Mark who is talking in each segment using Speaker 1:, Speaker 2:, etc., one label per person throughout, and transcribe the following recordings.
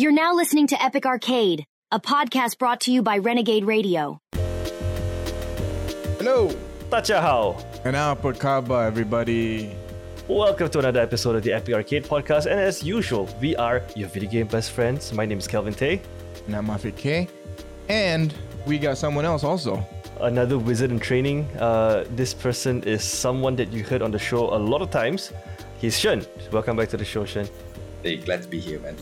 Speaker 1: You're now listening to Epic Arcade, a podcast brought to you by Renegade Radio.
Speaker 2: Hello.
Speaker 3: Tacha
Speaker 2: And now, kaba, everybody.
Speaker 3: Welcome to another episode of the Epic Arcade Podcast. And as usual, we are your video game best friends. My name is Kelvin Tay.
Speaker 2: And I'm K. And we got someone else also.
Speaker 3: Another wizard in training. Uh, this person is someone that you heard on the show a lot of times. He's Shun. Welcome back to the show, Shun.
Speaker 4: Hey, glad to be here, man.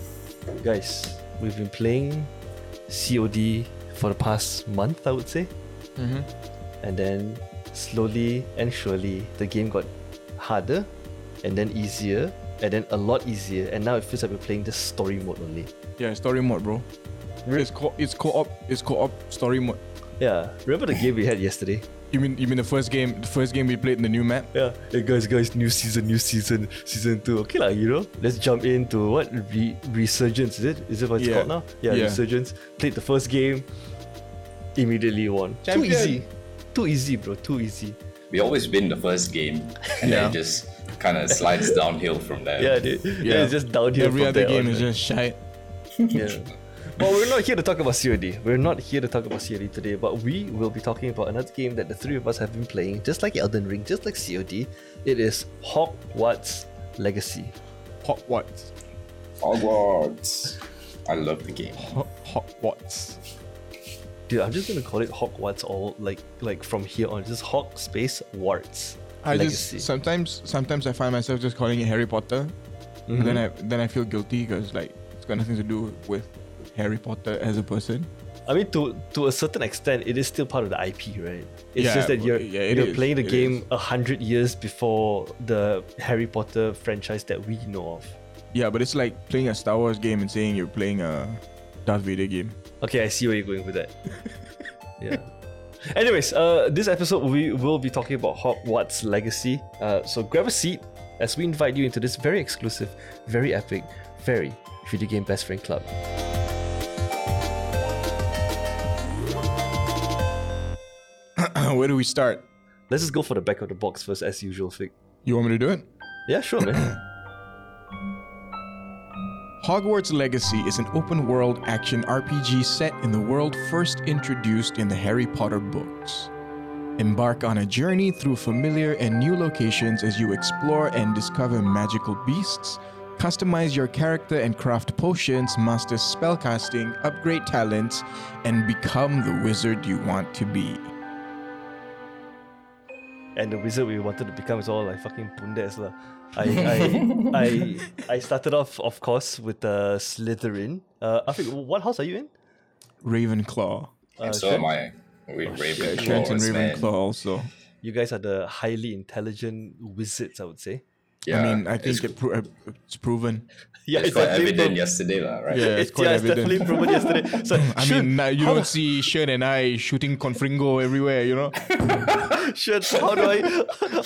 Speaker 3: Guys, we've been playing COD for the past month, I would say.
Speaker 2: Mm-hmm.
Speaker 3: And then slowly and surely, the game got harder and then easier and then a lot easier. And now it feels like we're playing just story mode only.
Speaker 2: Yeah, story mode, bro. It's co- it's co-op. It's co-op story mode.
Speaker 3: Yeah, remember the game we had yesterday?
Speaker 2: You mean you mean the first game? The first game we played in the new map?
Speaker 3: Yeah, hey guys, guys, new season, new season, season two. Okay, lah, you know, let's jump into what Re- resurgence is it? Is it what it's
Speaker 2: Yeah.
Speaker 3: called now? Yeah,
Speaker 2: Yeah.
Speaker 3: resurgence. Played the first game, immediately won.
Speaker 2: Champion.
Speaker 3: Too easy, too easy, bro. Too easy.
Speaker 4: We always win the first game, and
Speaker 2: Yeah.
Speaker 4: then it just kind of slides downhill from there.
Speaker 3: Yeah, dude. Yeah, it's just downhill.
Speaker 2: Every
Speaker 3: from
Speaker 2: other
Speaker 3: there
Speaker 2: game
Speaker 3: on,
Speaker 2: is
Speaker 3: man.
Speaker 2: just shite.
Speaker 3: Yeah. Well, we're not here to talk about COD. We're not here to talk about COD today, but we will be talking about another game that the three of us have been playing, just like Elden Ring, just like COD. It is Hogwarts Legacy.
Speaker 2: Hogwarts. what?
Speaker 4: Hogwarts. I love the game.
Speaker 2: Hot, hot?
Speaker 3: Dude, I'm just gonna call it Hogwarts all like like from here on. Just Hog space Warts.
Speaker 2: I
Speaker 3: Legacy.
Speaker 2: just sometimes sometimes I find myself just calling it Harry Potter.
Speaker 3: Mm-hmm.
Speaker 2: Then I then I feel guilty because like it's got nothing to do with Harry Potter as a person.
Speaker 3: I mean, to to a certain extent, it is still part of the IP, right? It's
Speaker 2: Yeah,
Speaker 3: just that you're
Speaker 2: yeah,
Speaker 3: you're
Speaker 2: is,
Speaker 3: playing the game a hundred years before the Harry Potter franchise that we know of.
Speaker 2: Yeah, but it's like playing a Star Wars game and saying you're playing a Darth Vader game.
Speaker 3: Okay, I see where you're going with that. yeah. Anyways, uh, this episode we will be talking about Hogwarts Legacy. Uh, so grab a seat as we invite you into this very exclusive, very epic, very video game best friend club.
Speaker 2: Where do we start?
Speaker 3: Let's just go for the back of the box first, as usual, Fig.
Speaker 2: You want me to do it?
Speaker 3: Yeah, sure, man.
Speaker 2: Hogwarts Legacy is an open world action RPG set in the world first introduced in the Harry Potter books. Embark on a journey through familiar and new locations as you explore and discover magical beasts, customize your character and craft potions, master spellcasting, upgrade talents, and become the wizard you want to be.
Speaker 3: And the wizard we wanted to become is all like fucking bundes lah. I, I, I, I started off, of course, with uh, Slytherin. Uh, Afiq, what house are you in?
Speaker 2: Ravenclaw.
Speaker 4: and
Speaker 3: Uh,
Speaker 4: so
Speaker 3: Shen?
Speaker 4: am I. With Ravenclaw,
Speaker 2: Trent and
Speaker 4: man.
Speaker 2: Ravenclaw also.
Speaker 3: You guys are the highly intelligent wizards, I would say.
Speaker 4: Yeah,
Speaker 2: I mean, I think
Speaker 4: it's,
Speaker 2: it pro- uh, it's proven.
Speaker 3: Yeah,
Speaker 4: it's quite evident
Speaker 3: pro-
Speaker 4: yesterday, lah, right?
Speaker 2: Yeah, it's
Speaker 3: It's,
Speaker 2: quite
Speaker 3: yeah, it's
Speaker 2: evident.
Speaker 3: definitely proven yesterday. So,
Speaker 2: I
Speaker 3: Shen,
Speaker 2: mean, now you don't see Shen and I shooting Confringo everywhere, you know?
Speaker 3: do- Shen, how do I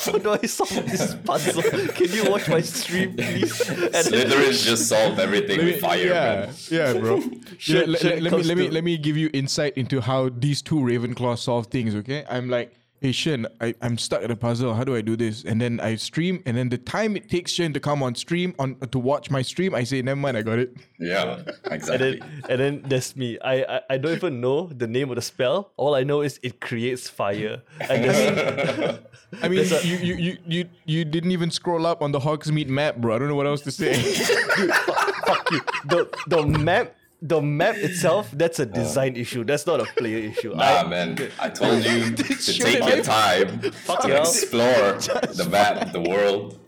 Speaker 3: how do I solve this puzzle? Can you watch my stream, please? And
Speaker 4: Slytherin just solved everything
Speaker 2: Let me-
Speaker 4: with fire,
Speaker 2: yeah,
Speaker 4: man.
Speaker 2: yeah, bro.
Speaker 3: Shen-
Speaker 2: let,
Speaker 3: Shen
Speaker 2: let- let me let me let me give you insight into how these two Ravenclaw solve things. Okay, I'm like, hey Shen, I, I'm stuck at a puzzle. How do I do this? And then I stream, and then the time it takes Shen to come on stream on to watch my stream, I say, never mind, I got it.
Speaker 4: Yeah,
Speaker 3: and
Speaker 4: exactly.
Speaker 3: then and then there's me. I, I I don't even know the name of the spell. All I know is it creates fire. And there's,
Speaker 2: I mean, you, you you you you didn't even scroll up on the Hogsmeade map, bro. I don't know what else to say.
Speaker 3: fuck you. The the map the map itself that's a design issue. That's not a player issue.
Speaker 4: Nah,
Speaker 3: I,
Speaker 4: man. I told you to take your time to explore the map, the world.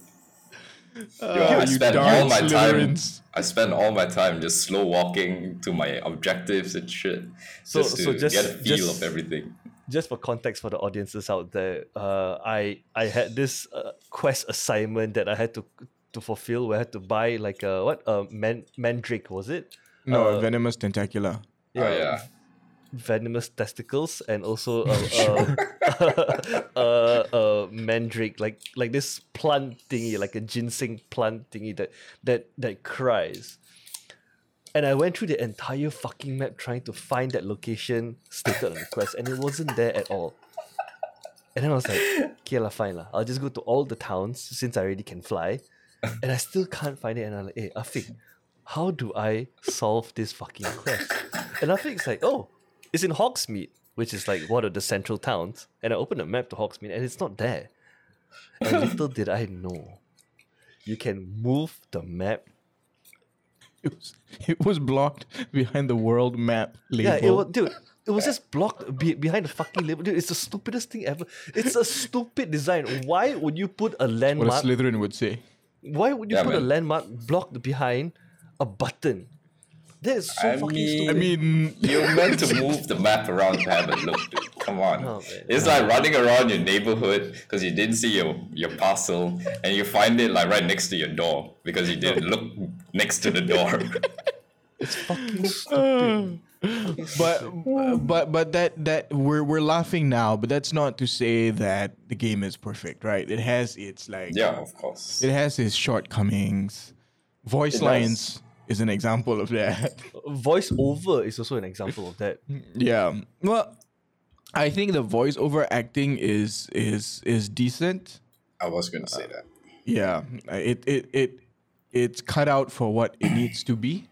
Speaker 4: Yo, I
Speaker 2: you
Speaker 4: spent all my time. I spent all my time just slow walking to my objectives and shit,
Speaker 3: So-
Speaker 4: just to
Speaker 3: so just-
Speaker 4: get a feel
Speaker 3: just-
Speaker 4: of everything.
Speaker 3: just for context for the audiences out there, uh, I I had this uh, quest assignment that I had to to fulfill. Where I had to buy like a what a man mandrake was it?
Speaker 2: No,
Speaker 3: Uh,
Speaker 2: venomous tentacula.
Speaker 4: Oh yeah,
Speaker 3: venomous testicles and also a, a, a, a mandrake like like this plant thingy like a ginseng plant thingy that that that cries. And I went through the entire fucking map trying to find that location stated on the quest and it wasn't there at all. And then I was like okay lah fine lah. I'll just go to all the towns since I already can fly. And I still can't find it and I'm like hey Afiq how do I solve this fucking quest? And I think it's like, oh, it's in Hogsmeade, which is like one of the central towns. And I open the map to Hogsmeade and it's not there. And little did I know, you can move the map.
Speaker 2: It was, it was blocked behind the world map label.
Speaker 3: Yeah, it was, dude. It was just blocked be- behind the fucking label. Dude, it's the stupidest thing ever. It's a stupid design. Why would you put a landmark?
Speaker 2: what a? Slytherin would say.
Speaker 3: Why would you
Speaker 4: Yeah,
Speaker 3: put a landmark blocked behind a button? That is so
Speaker 4: I
Speaker 3: fucking
Speaker 4: mean-
Speaker 3: stupid.
Speaker 2: I mean,
Speaker 4: You're meant to move the map around to have a look, dude. Come on.
Speaker 3: Oh, man.
Speaker 4: it's like running around your neighborhood because you didn't see your, your parcel and you find it like right next to your door because you didn't look next to the door.
Speaker 3: It's fucking stupid.
Speaker 2: but but but that that we're we're laughing now, but that's not to say that the game is perfect, right? It has its like
Speaker 4: yeah, of course.
Speaker 2: it has its shortcomings. Voice
Speaker 4: It does.
Speaker 2: lines is an example of that.
Speaker 3: voiceover is also an example of that.
Speaker 2: yeah. Well, I think the voiceover acting is is is decent.
Speaker 4: I was gonna say that.
Speaker 2: Yeah. It it it it's cut out for what it needs to be.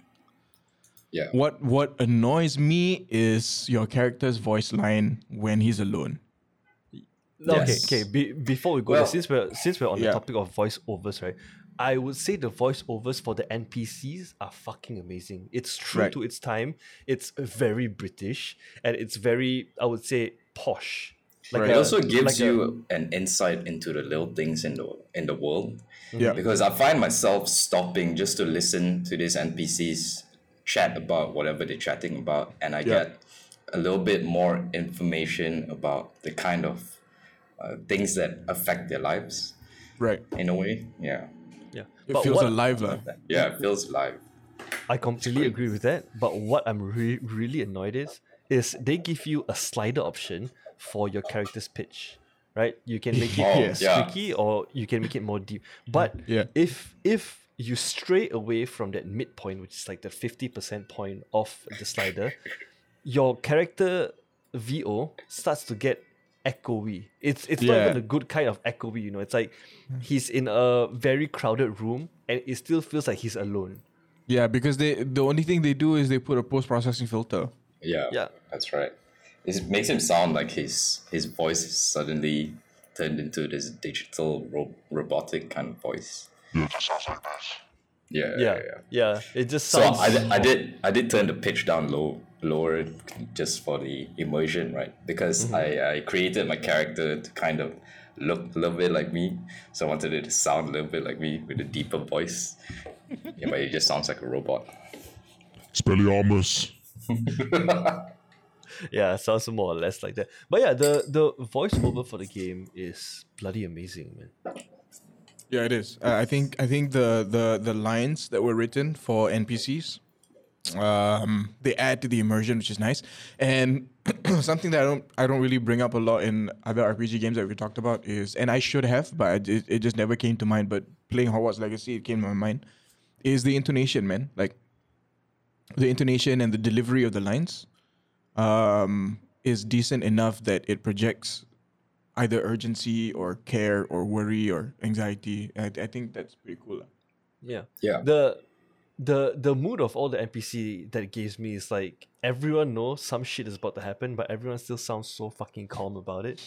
Speaker 4: Yeah.
Speaker 2: What what annoys me is your character's voice line when he's alone.
Speaker 3: No, Okay, okay. Be, before we go
Speaker 4: Well-
Speaker 3: there, since we're since we're on
Speaker 2: Yeah.
Speaker 3: the topic of voiceovers, right? I would say the voiceovers for the NPCs are fucking amazing. It's true
Speaker 2: Right.
Speaker 3: to its time. It's very British and it's very, I would say, posh. Like
Speaker 2: Right.
Speaker 4: It also gives
Speaker 3: like a-
Speaker 4: you an insight into the little things in the in the world.
Speaker 2: Yeah.
Speaker 4: Because I find myself stopping just to listen to these NPCs chat about whatever they're chatting about, and I
Speaker 2: Yeah.
Speaker 4: get a little bit more information about the kind of uh, things that affect their lives
Speaker 2: Right.
Speaker 4: in a way. Yeah.
Speaker 3: Yeah.
Speaker 2: It
Speaker 3: But
Speaker 2: feels
Speaker 3: what-
Speaker 2: alive. lah.
Speaker 4: Yeah, it feels live.
Speaker 3: I completely agree with that. But what I'm re- really annoyed is, is they give you a slider option for your character's pitch, right? You can make it
Speaker 4: Oh,
Speaker 2: Yes.
Speaker 4: yeah.
Speaker 3: or you can make it more deep. But
Speaker 2: Yeah.
Speaker 3: if if you stray away from that midpoint, which is like the fifty percent point of the slider, your character VO starts to get echoey. It's it's not even a good kind of echoey, you know. It's like he's in a very crowded room and it still feels like he's alone.
Speaker 2: Yeah, because they the only thing they do is they put a post processing filter.
Speaker 4: Yeah.
Speaker 3: Yeah.
Speaker 4: That's right. It makes him sound like his his voice is suddenly turned into this digital ro- robotic kind of voice.
Speaker 5: Yeah, it sounds like this.
Speaker 4: Yeah.
Speaker 3: Yeah,
Speaker 4: yeah.
Speaker 3: yeah. It just sounds.
Speaker 4: So
Speaker 3: sounds.
Speaker 4: I, I did I did turn the pitch down low lower just for the immersion, right? Because I, I created my character to kind of look a little bit like me. So I wanted it to sound a little bit like me with a deeper voice. yeah, but it just sounds like a robot.
Speaker 5: Expelliarmus.
Speaker 3: yeah, sounds more or less like that. But yeah, the the voiceover for the game is bloody amazing, man.
Speaker 2: Yeah, it is. Uh, I think I think the the the lines that were written for NPCs, um, they add to the immersion, which is nice. And something that I don't I don't really bring up a lot in other RPG games that we talked about is, and I should have, but it, it just never came to mind. But playing Hogwarts Legacy, it came to my mind. Is the intonation, man? Like the intonation and the delivery of the lines um, is decent enough that it projects either urgency or care or worry or anxiety. I, I think that's pretty cool.
Speaker 3: Yeah.
Speaker 4: Yeah.
Speaker 3: The the the mood of all the NPC that it gives me is like everyone knows some shit is about to happen, but everyone still sounds so fucking calm about it.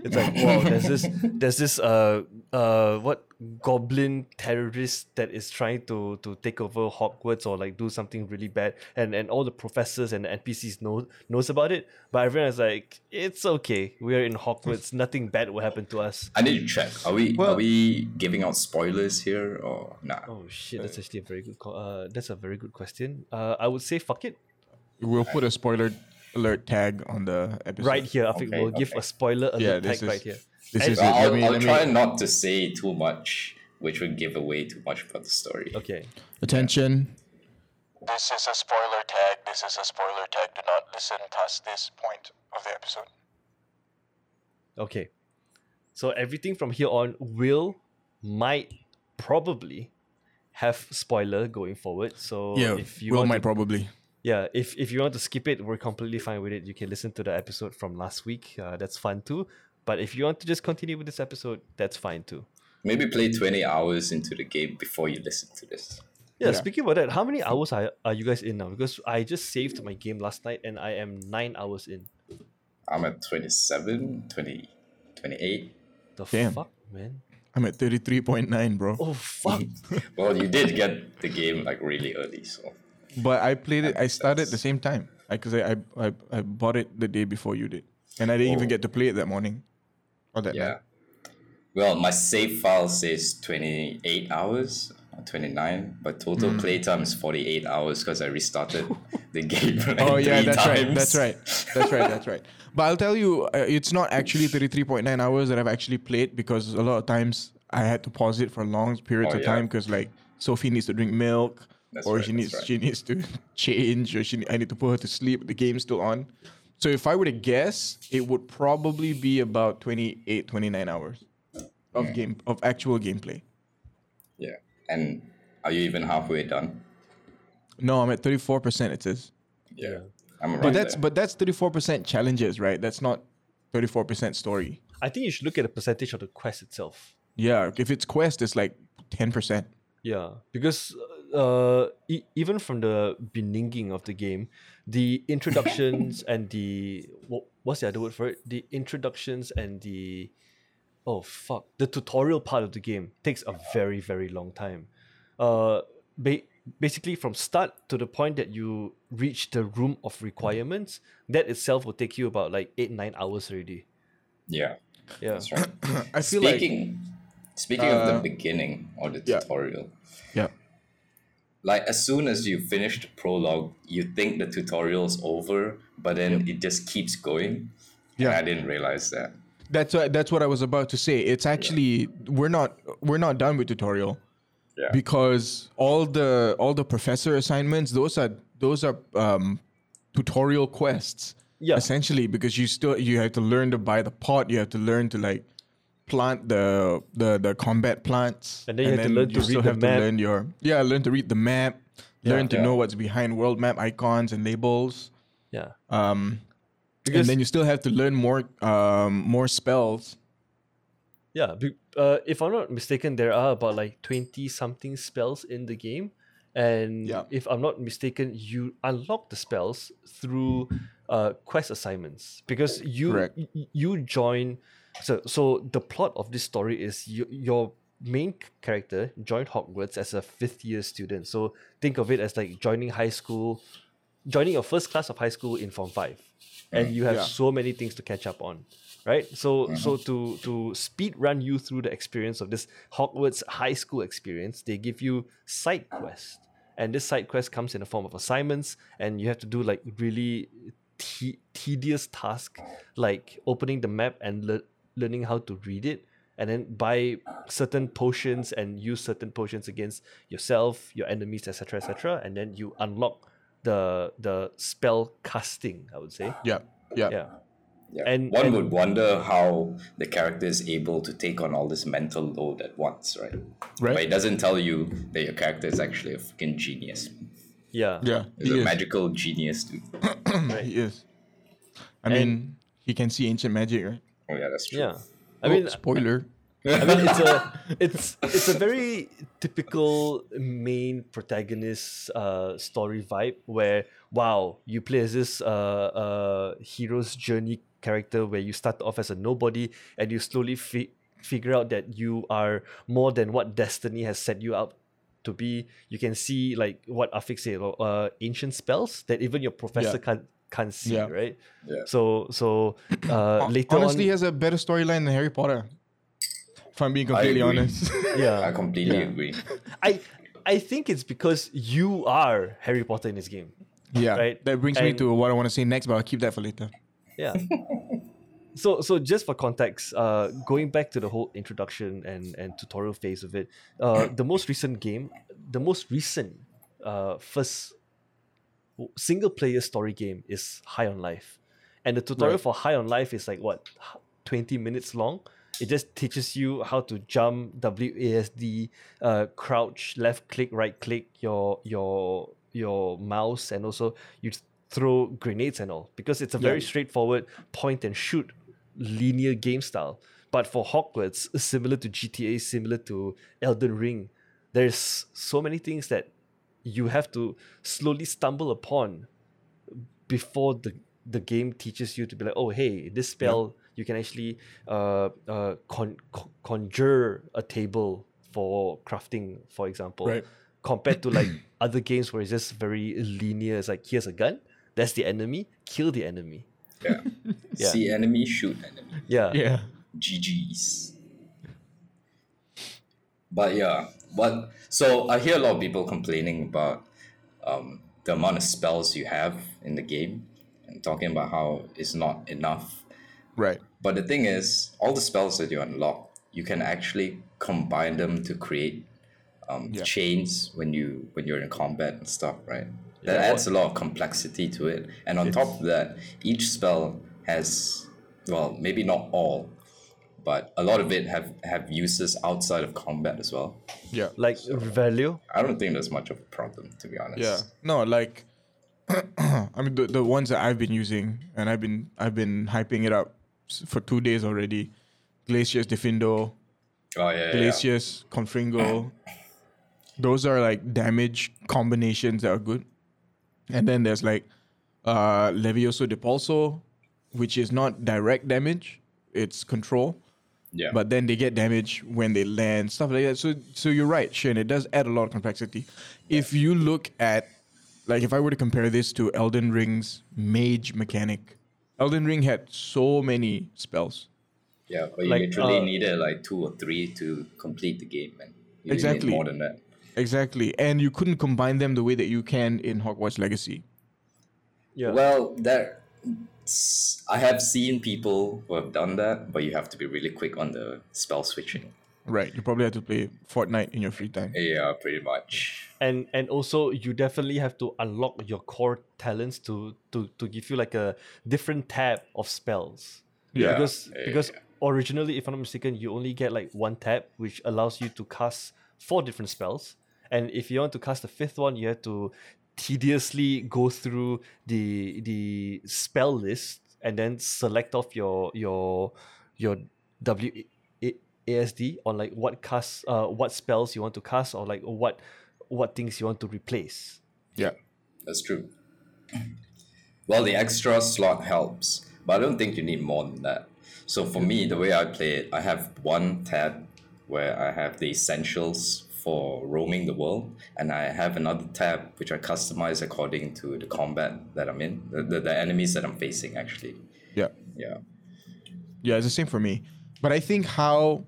Speaker 3: It's like wow, there's this there's this uh uh what goblin terrorist that is trying to to take over Hogwarts or like do something really bad, and and all the professors and the NPCs know knows about it, but everyone is like it's okay, we're in Hogwarts, nothing bad will happen to us.
Speaker 4: I need to check. Are we
Speaker 2: Well-
Speaker 4: are we giving out spoilers here or nah?
Speaker 3: Oh shit, that's actually a very good. co- Uh, that's a very good question. Uh, I would say fuck it.
Speaker 2: We'll put a spoiler alert tag on the episode.
Speaker 3: right here. I think
Speaker 4: Okay,
Speaker 3: we'll give a spoiler alert
Speaker 2: Yeah,
Speaker 3: tag
Speaker 2: is
Speaker 3: right here.
Speaker 2: This
Speaker 3: And-
Speaker 2: is
Speaker 4: I'll,
Speaker 2: Let me-
Speaker 4: I'll
Speaker 2: let me-
Speaker 4: try not to say too much, which would give away too much about the story.
Speaker 3: Okay.
Speaker 2: Attention.
Speaker 5: This is a spoiler tag. This is a spoiler tag. Do not listen past this point of the episode.
Speaker 3: Okay. So everything from here on will, might, probably have spoiler going forward. So
Speaker 2: Yeah,
Speaker 3: if you
Speaker 2: Will might
Speaker 3: to,
Speaker 2: probably.
Speaker 3: Yeah, if, if you want to skip it, we're completely fine with it. You can listen to the episode from last week. Uh, that's fun too. But if you want to just continue with this episode, that's fine too.
Speaker 4: Maybe play 20 hours into the game before you listen to this.
Speaker 3: Yeah,
Speaker 2: Yeah.
Speaker 3: speaking about that, how many hours are, are you guys in now? Because I just saved my game last night and I am nine hours in.
Speaker 4: I'm at 27, 20, 28.
Speaker 3: The
Speaker 2: Damn.
Speaker 3: fuck, man?
Speaker 2: I'm at 33.9, bro.
Speaker 3: Oh fuck.
Speaker 4: Well, you did get the game like really early, so
Speaker 2: But I played it. I started at the same time because I, I I I bought it the day before you did, and I didn't even
Speaker 4: Oh.
Speaker 2: get to play it that morning. Or that
Speaker 4: yeah.
Speaker 2: night.
Speaker 4: Well, my save file says 28 hours, or 29, but total
Speaker 2: play
Speaker 4: time is 48 hours because I restarted the game.
Speaker 2: Oh yeah,
Speaker 4: three
Speaker 2: that's right. That's right. That's right. That's right. But I'll tell you, uh, it's not actually 33.9 hours that I've actually played because a lot of times I had to pause it for long periods
Speaker 4: Oh,
Speaker 2: of
Speaker 4: yeah.
Speaker 2: time because like Sophie needs to drink milk,
Speaker 4: That's
Speaker 2: or
Speaker 4: right,
Speaker 2: she needs
Speaker 4: right.
Speaker 2: she needs to change, or she I need to put her to sleep. The game's still on. So if I were to guess, it would probably be about 28, 29 hours of
Speaker 4: Hmm.
Speaker 2: game of actual gameplay.
Speaker 4: Yeah. And are you even halfway done?
Speaker 2: No, I'm at 34%. It says.
Speaker 4: Yeah. I'm right
Speaker 2: But that's
Speaker 4: there.
Speaker 2: but that's 34% challenges, right? That's not 34% story.
Speaker 3: I think you should look at the percentage of the quest itself.
Speaker 2: Yeah, if it's quest, it's like 10%.
Speaker 3: Yeah, because uh, e- even from the beginning of the game, the introductions and the what, what's the other word for it? The introductions and the oh fuck, the tutorial part of the game takes a very very long time. Uh, ba- basically from start to the point that you reach the room of requirements, that itself will take you about like eight nine hours already.
Speaker 4: yeah,
Speaker 3: Yeah,
Speaker 4: that's right.
Speaker 2: I feel like
Speaker 4: speaking speaking of the
Speaker 2: Uh,
Speaker 4: beginning or the
Speaker 2: yeah.
Speaker 4: tutorial,
Speaker 2: yeah.
Speaker 4: Like as soon as you finish the prologue, you think the tutorial's over, but then it just keeps going.
Speaker 2: Yeah.
Speaker 4: And I didn't realize that.
Speaker 2: That's what that's what I was about to say. It's actually we're not we're not done with tutorial
Speaker 4: Yeah.
Speaker 2: because all the all the professor assignments those are those are um, tutorial quests.
Speaker 3: Yeah.
Speaker 2: Essentially, because you still you have to learn to buy the pot. You have to learn to like plant the the the combat plants,
Speaker 3: And then you have to learn to
Speaker 2: still
Speaker 3: read the
Speaker 2: have
Speaker 3: map.
Speaker 2: to learn your yeah learn to read the map. Learn to
Speaker 4: Yeah.
Speaker 2: know what's behind world map icons and labels.
Speaker 3: yeah.
Speaker 2: Um,
Speaker 3: Because-
Speaker 2: and then you still have to learn more um, more spells.
Speaker 3: Yeah, uh, if I'm not mistaken, there are about like twenty something spells in the game, and
Speaker 2: Yeah.
Speaker 3: if I'm not mistaken, you unlock the spells through uh, quest assignments because you
Speaker 2: Correct.
Speaker 3: you join. So so the plot of this story is you, your main character joined Hogwarts as a fifth year student. So think of it as like joining high school, joining your first class of high school in Form Five, and mm. you have
Speaker 2: Yeah.
Speaker 3: so many things to catch up on right? So mm-hmm. so to to speed run you through the experience of this hogwarts high school experience they give you side quest. And this side quest comes in the form of assignments and you have to do like really te- tedious task like opening the map and le- learning how to read it and then buy certain potions and use certain potions against yourself your enemies etc etc and then you unlock the the spell casting i would say
Speaker 2: Yeah, yeah,
Speaker 3: yeah
Speaker 4: Yeah.
Speaker 3: And-
Speaker 4: one
Speaker 3: and-
Speaker 4: would wonder how the character is able to take on all this mental load at once, right?
Speaker 2: Right.
Speaker 4: But it doesn't tell you that your character is actually a freaking genius.
Speaker 3: yeah
Speaker 2: yeah.
Speaker 4: He's
Speaker 2: He
Speaker 4: a
Speaker 2: is.
Speaker 4: magical genius, dude.
Speaker 2: He is. I mean, he can see ancient magic, right?
Speaker 4: Oh yeah, that's true.
Speaker 3: yeah i
Speaker 2: Oh,
Speaker 3: mean
Speaker 2: spoiler.
Speaker 3: I mean, it's a it's it's a very typical main protagonist uh, story vibe where wow, you play as this uh, uh, hero's journey character where you start off as a nobody and you slowly fi- figure out that you are more than what destiny has set you out to be. You can see like what Afiq said, uh, ancient spells that even your professor
Speaker 2: Yeah.
Speaker 3: can't can't see,
Speaker 2: Yeah.
Speaker 3: right?
Speaker 4: Yeah.
Speaker 3: So so uh, later
Speaker 2: Honestly, he
Speaker 3: on,
Speaker 2: has a better storyline than Harry Potter. If I'm being completely honest.
Speaker 3: yeah,
Speaker 4: I completely
Speaker 2: Yeah.
Speaker 4: agree.
Speaker 3: I I think it's because you are Harry Potter in this game.
Speaker 2: yeah.
Speaker 3: Right.
Speaker 2: That brings me to what I want to say next, but I'll keep that for later.
Speaker 3: Yeah. so so just for context, uh, going back to the whole introduction and and tutorial phase of it, uh, the most recent game, the most recent uh first single player story game is High on Life, and the tutorial
Speaker 2: Right.
Speaker 3: for High on Life is like what twenty minutes long. It just teaches you how to jump, WASD, uh, crouch, left click, right click, your your your mouse, and also you throw grenades and all because it's a very
Speaker 2: Yeah.
Speaker 3: straightforward point and shoot linear game style. But for Hogwarts, similar to GTA, similar to Elden Ring, there's so many things that you have to slowly stumble upon before the the game teaches you to be like, oh hey, this spell you can actually uh, uh, con- con- conjure a table for crafting, for example.
Speaker 2: Right.
Speaker 3: Compared to like other games where it's just very linear. It's like here's a gun, that's the enemy, kill the enemy.
Speaker 4: Yeah.
Speaker 3: Yeah.
Speaker 4: See enemy, shoot enemy.
Speaker 3: Yeah.
Speaker 2: Yeah.
Speaker 4: GG's. But yeah, but so I hear a lot of people complaining about um, the amount of spells you have in the game and talking about how it's not enough.
Speaker 2: Right.
Speaker 4: But the thing is, all the spells that you unlock, you can actually combine them to create um,
Speaker 2: Yeah.
Speaker 4: chains when you when you're in combat and stuff, right? That
Speaker 3: Yeah.
Speaker 4: adds a lot of complexity to it. And on top of that, each spell has well, maybe not all, but a lot of it have have uses outside of combat as well.
Speaker 2: Yeah.
Speaker 3: Like value.
Speaker 4: I don't think there's much of a problem, to be honest.
Speaker 2: Yeah. No, like I mean the, the ones that I've been using and I've been I've been hyping it up for two days already. Glacius Diffindo,
Speaker 4: Oh yeah. yeah, yeah.
Speaker 2: Confringo. Those are like damage combinations that are good. And then there's like uh Levioso Depulso, which is not direct damage, it's control.
Speaker 4: Yeah.
Speaker 2: But then they get damage when they land, stuff like that. So so you're right, Shane, it does add a lot of complexity. If you look at like if I were to compare this to Elden Ring's mage mechanic, Elden Ring had so many spells.
Speaker 4: yeah, but you
Speaker 3: like,
Speaker 4: literally
Speaker 3: uh,
Speaker 4: needed like two or three to complete the game, man. You didn't need
Speaker 2: Exactly.
Speaker 4: more than that.
Speaker 2: Exactly. And you couldn't combine them the way that you can in Hogwarts Legacy.
Speaker 3: Yeah.
Speaker 4: Well, there, I have seen people who have done that, but you have to be really quick on the spell switching.
Speaker 2: Right. You probably have to play Fortnite in your free time.
Speaker 4: Yeah, pretty much.
Speaker 3: and and also you definitely have to unlock your core talents to to to give you like a different tab of spells
Speaker 2: Yeah.
Speaker 3: because
Speaker 4: yeah,
Speaker 3: because originally if i'm not mistaken you only get like one tab which allows you to cast four different spells and if you want to cast the fifth one you have to tediously go through the the spell list and then select off your your your w ASD on like what cast uh what spells you want to cast or like what what things you want to replace.
Speaker 2: Yeah.
Speaker 4: That's true. Well, the extra slot helps, but I don't think you need more than that. So for me, the way I play it, I have one tab where I have the essentials for roaming the world, and I have another tab which I customize according to the combat that I'm in, the, the, the enemies that I'm facing, actually.
Speaker 2: Yeah.
Speaker 4: Yeah.
Speaker 2: Yeah, it's the same for me. But I think how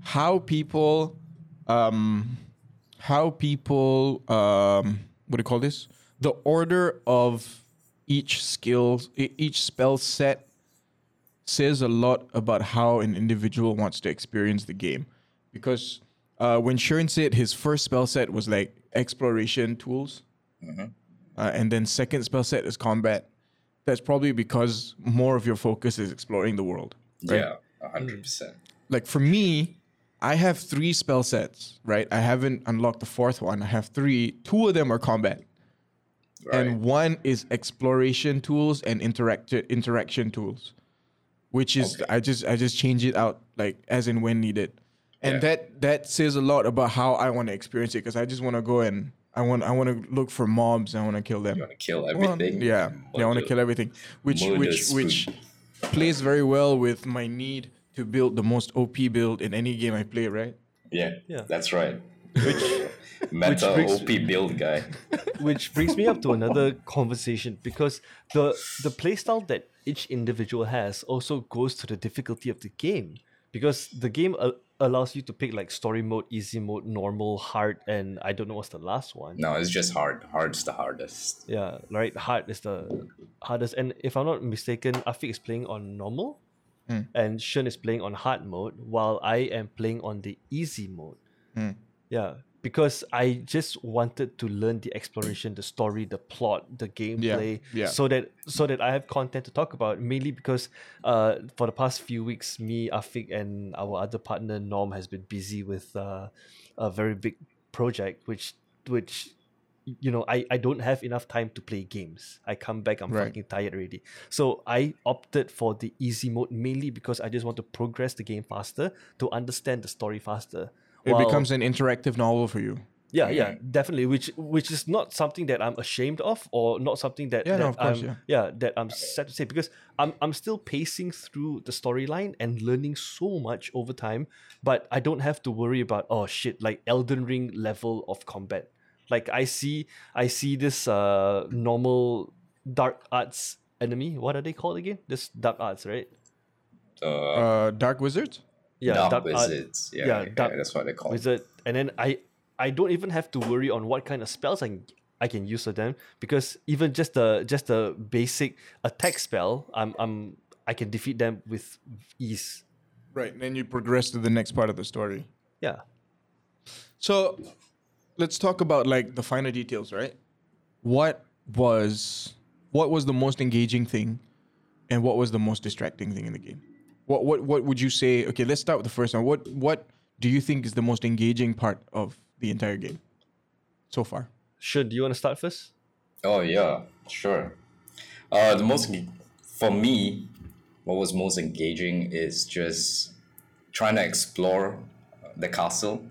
Speaker 2: how people um how people um what do you call this? The order of each skill each spell set says a lot about how an individual wants to experience the game. Because uh, when Sharon said his first spell set was like exploration tools, uh, and then second spell set is combat, that's probably because more of your focus is exploring the world. Right?
Speaker 4: Yeah, hundred percent.
Speaker 2: Like for me, I have three spell sets, right? I haven't unlocked the fourth one. I have three. Two of them are combat,
Speaker 4: Right.
Speaker 2: and one is exploration tools and interact interaction tools, which is
Speaker 4: Okay.
Speaker 2: I just I just change it out like as and when needed, and
Speaker 4: Yeah.
Speaker 2: that that says a lot about how I want to experience it because I just want to go and I want I want to look for mobs. I want to kill them.
Speaker 4: you want to kill
Speaker 2: Well,
Speaker 4: everything?
Speaker 2: yeah, yeah, I want to kill everything, which
Speaker 4: murder
Speaker 2: which
Speaker 4: spoon.
Speaker 2: which plays very well with my need to build the most OP build in any game I play. Right?
Speaker 4: Yeah,
Speaker 3: Yeah.
Speaker 4: that's right. Which meta
Speaker 3: brings-
Speaker 4: OP build guy.
Speaker 3: Which brings me up to another conversation because the the playstyle that each individual has also goes to the difficulty of the game because the game a- allows you to pick like story mode, easy mode, normal, hard, and I don't know what's the last one.
Speaker 4: No, it's just hard. Hard's the hardest.
Speaker 3: Yeah, right. Hard is the hardest, and if I'm not mistaken, Afiq is playing on normal, hmm. and Shun is playing on hard mode, while I am playing on the easy mode. Hmm. Yeah, because I just wanted to learn the exploration, the story, the plot, the gameplay,
Speaker 2: yeah.
Speaker 3: so that so that I have content to talk about. Mainly because uh, for the past few weeks, me, Afiq, and our other partner Norm has been busy with uh, a very big project, which which you know, I, I don't have enough time to play games. I come back, I'm
Speaker 2: Right.
Speaker 3: fucking tired already. So I opted for the easy mode mainly because I just want to progress the game faster, to understand the story faster.
Speaker 2: It
Speaker 3: While-
Speaker 2: becomes an interactive novel for you.
Speaker 3: Yeah, yeah, definitely. Which which is not something that I'm ashamed of, or not something that,
Speaker 2: Yeah, no,
Speaker 3: that
Speaker 2: of course,
Speaker 3: I'm yeah. that I'm sad to say because I'm I'm still pacing through the storyline and learning so much over time, but I don't have to worry about oh shit like Elden Ring level of combat. Like I see I see this uh normal dark arts enemy. What are they called again? This dark arts, right?
Speaker 4: Uh,
Speaker 2: Uh, Dark Wizards.
Speaker 3: Yeah,
Speaker 4: dark,
Speaker 3: art-
Speaker 4: wizards. yeah,
Speaker 3: yeah,
Speaker 4: yeah,
Speaker 3: dark
Speaker 4: that's what they call. it.
Speaker 3: wizard, and then I I don't even have to worry on what kind of spells I can, I can use for them because even just the just the basic attack spell, I'm I'm I can defeat them with ease.
Speaker 2: Right. And then you progress to the next part of the story.
Speaker 3: Yeah.
Speaker 2: So let's talk about like the finer details, right? What was what was the most engaging thing and what was the most distracting thing in the game? What what what would you say? Okay, let's start with the first one. What what do you think is the most engaging part of the entire game so far?
Speaker 3: Should Do you want to start first?
Speaker 4: Oh yeah, sure. Uh, the most for me, what was most engaging is just trying to explore the castle,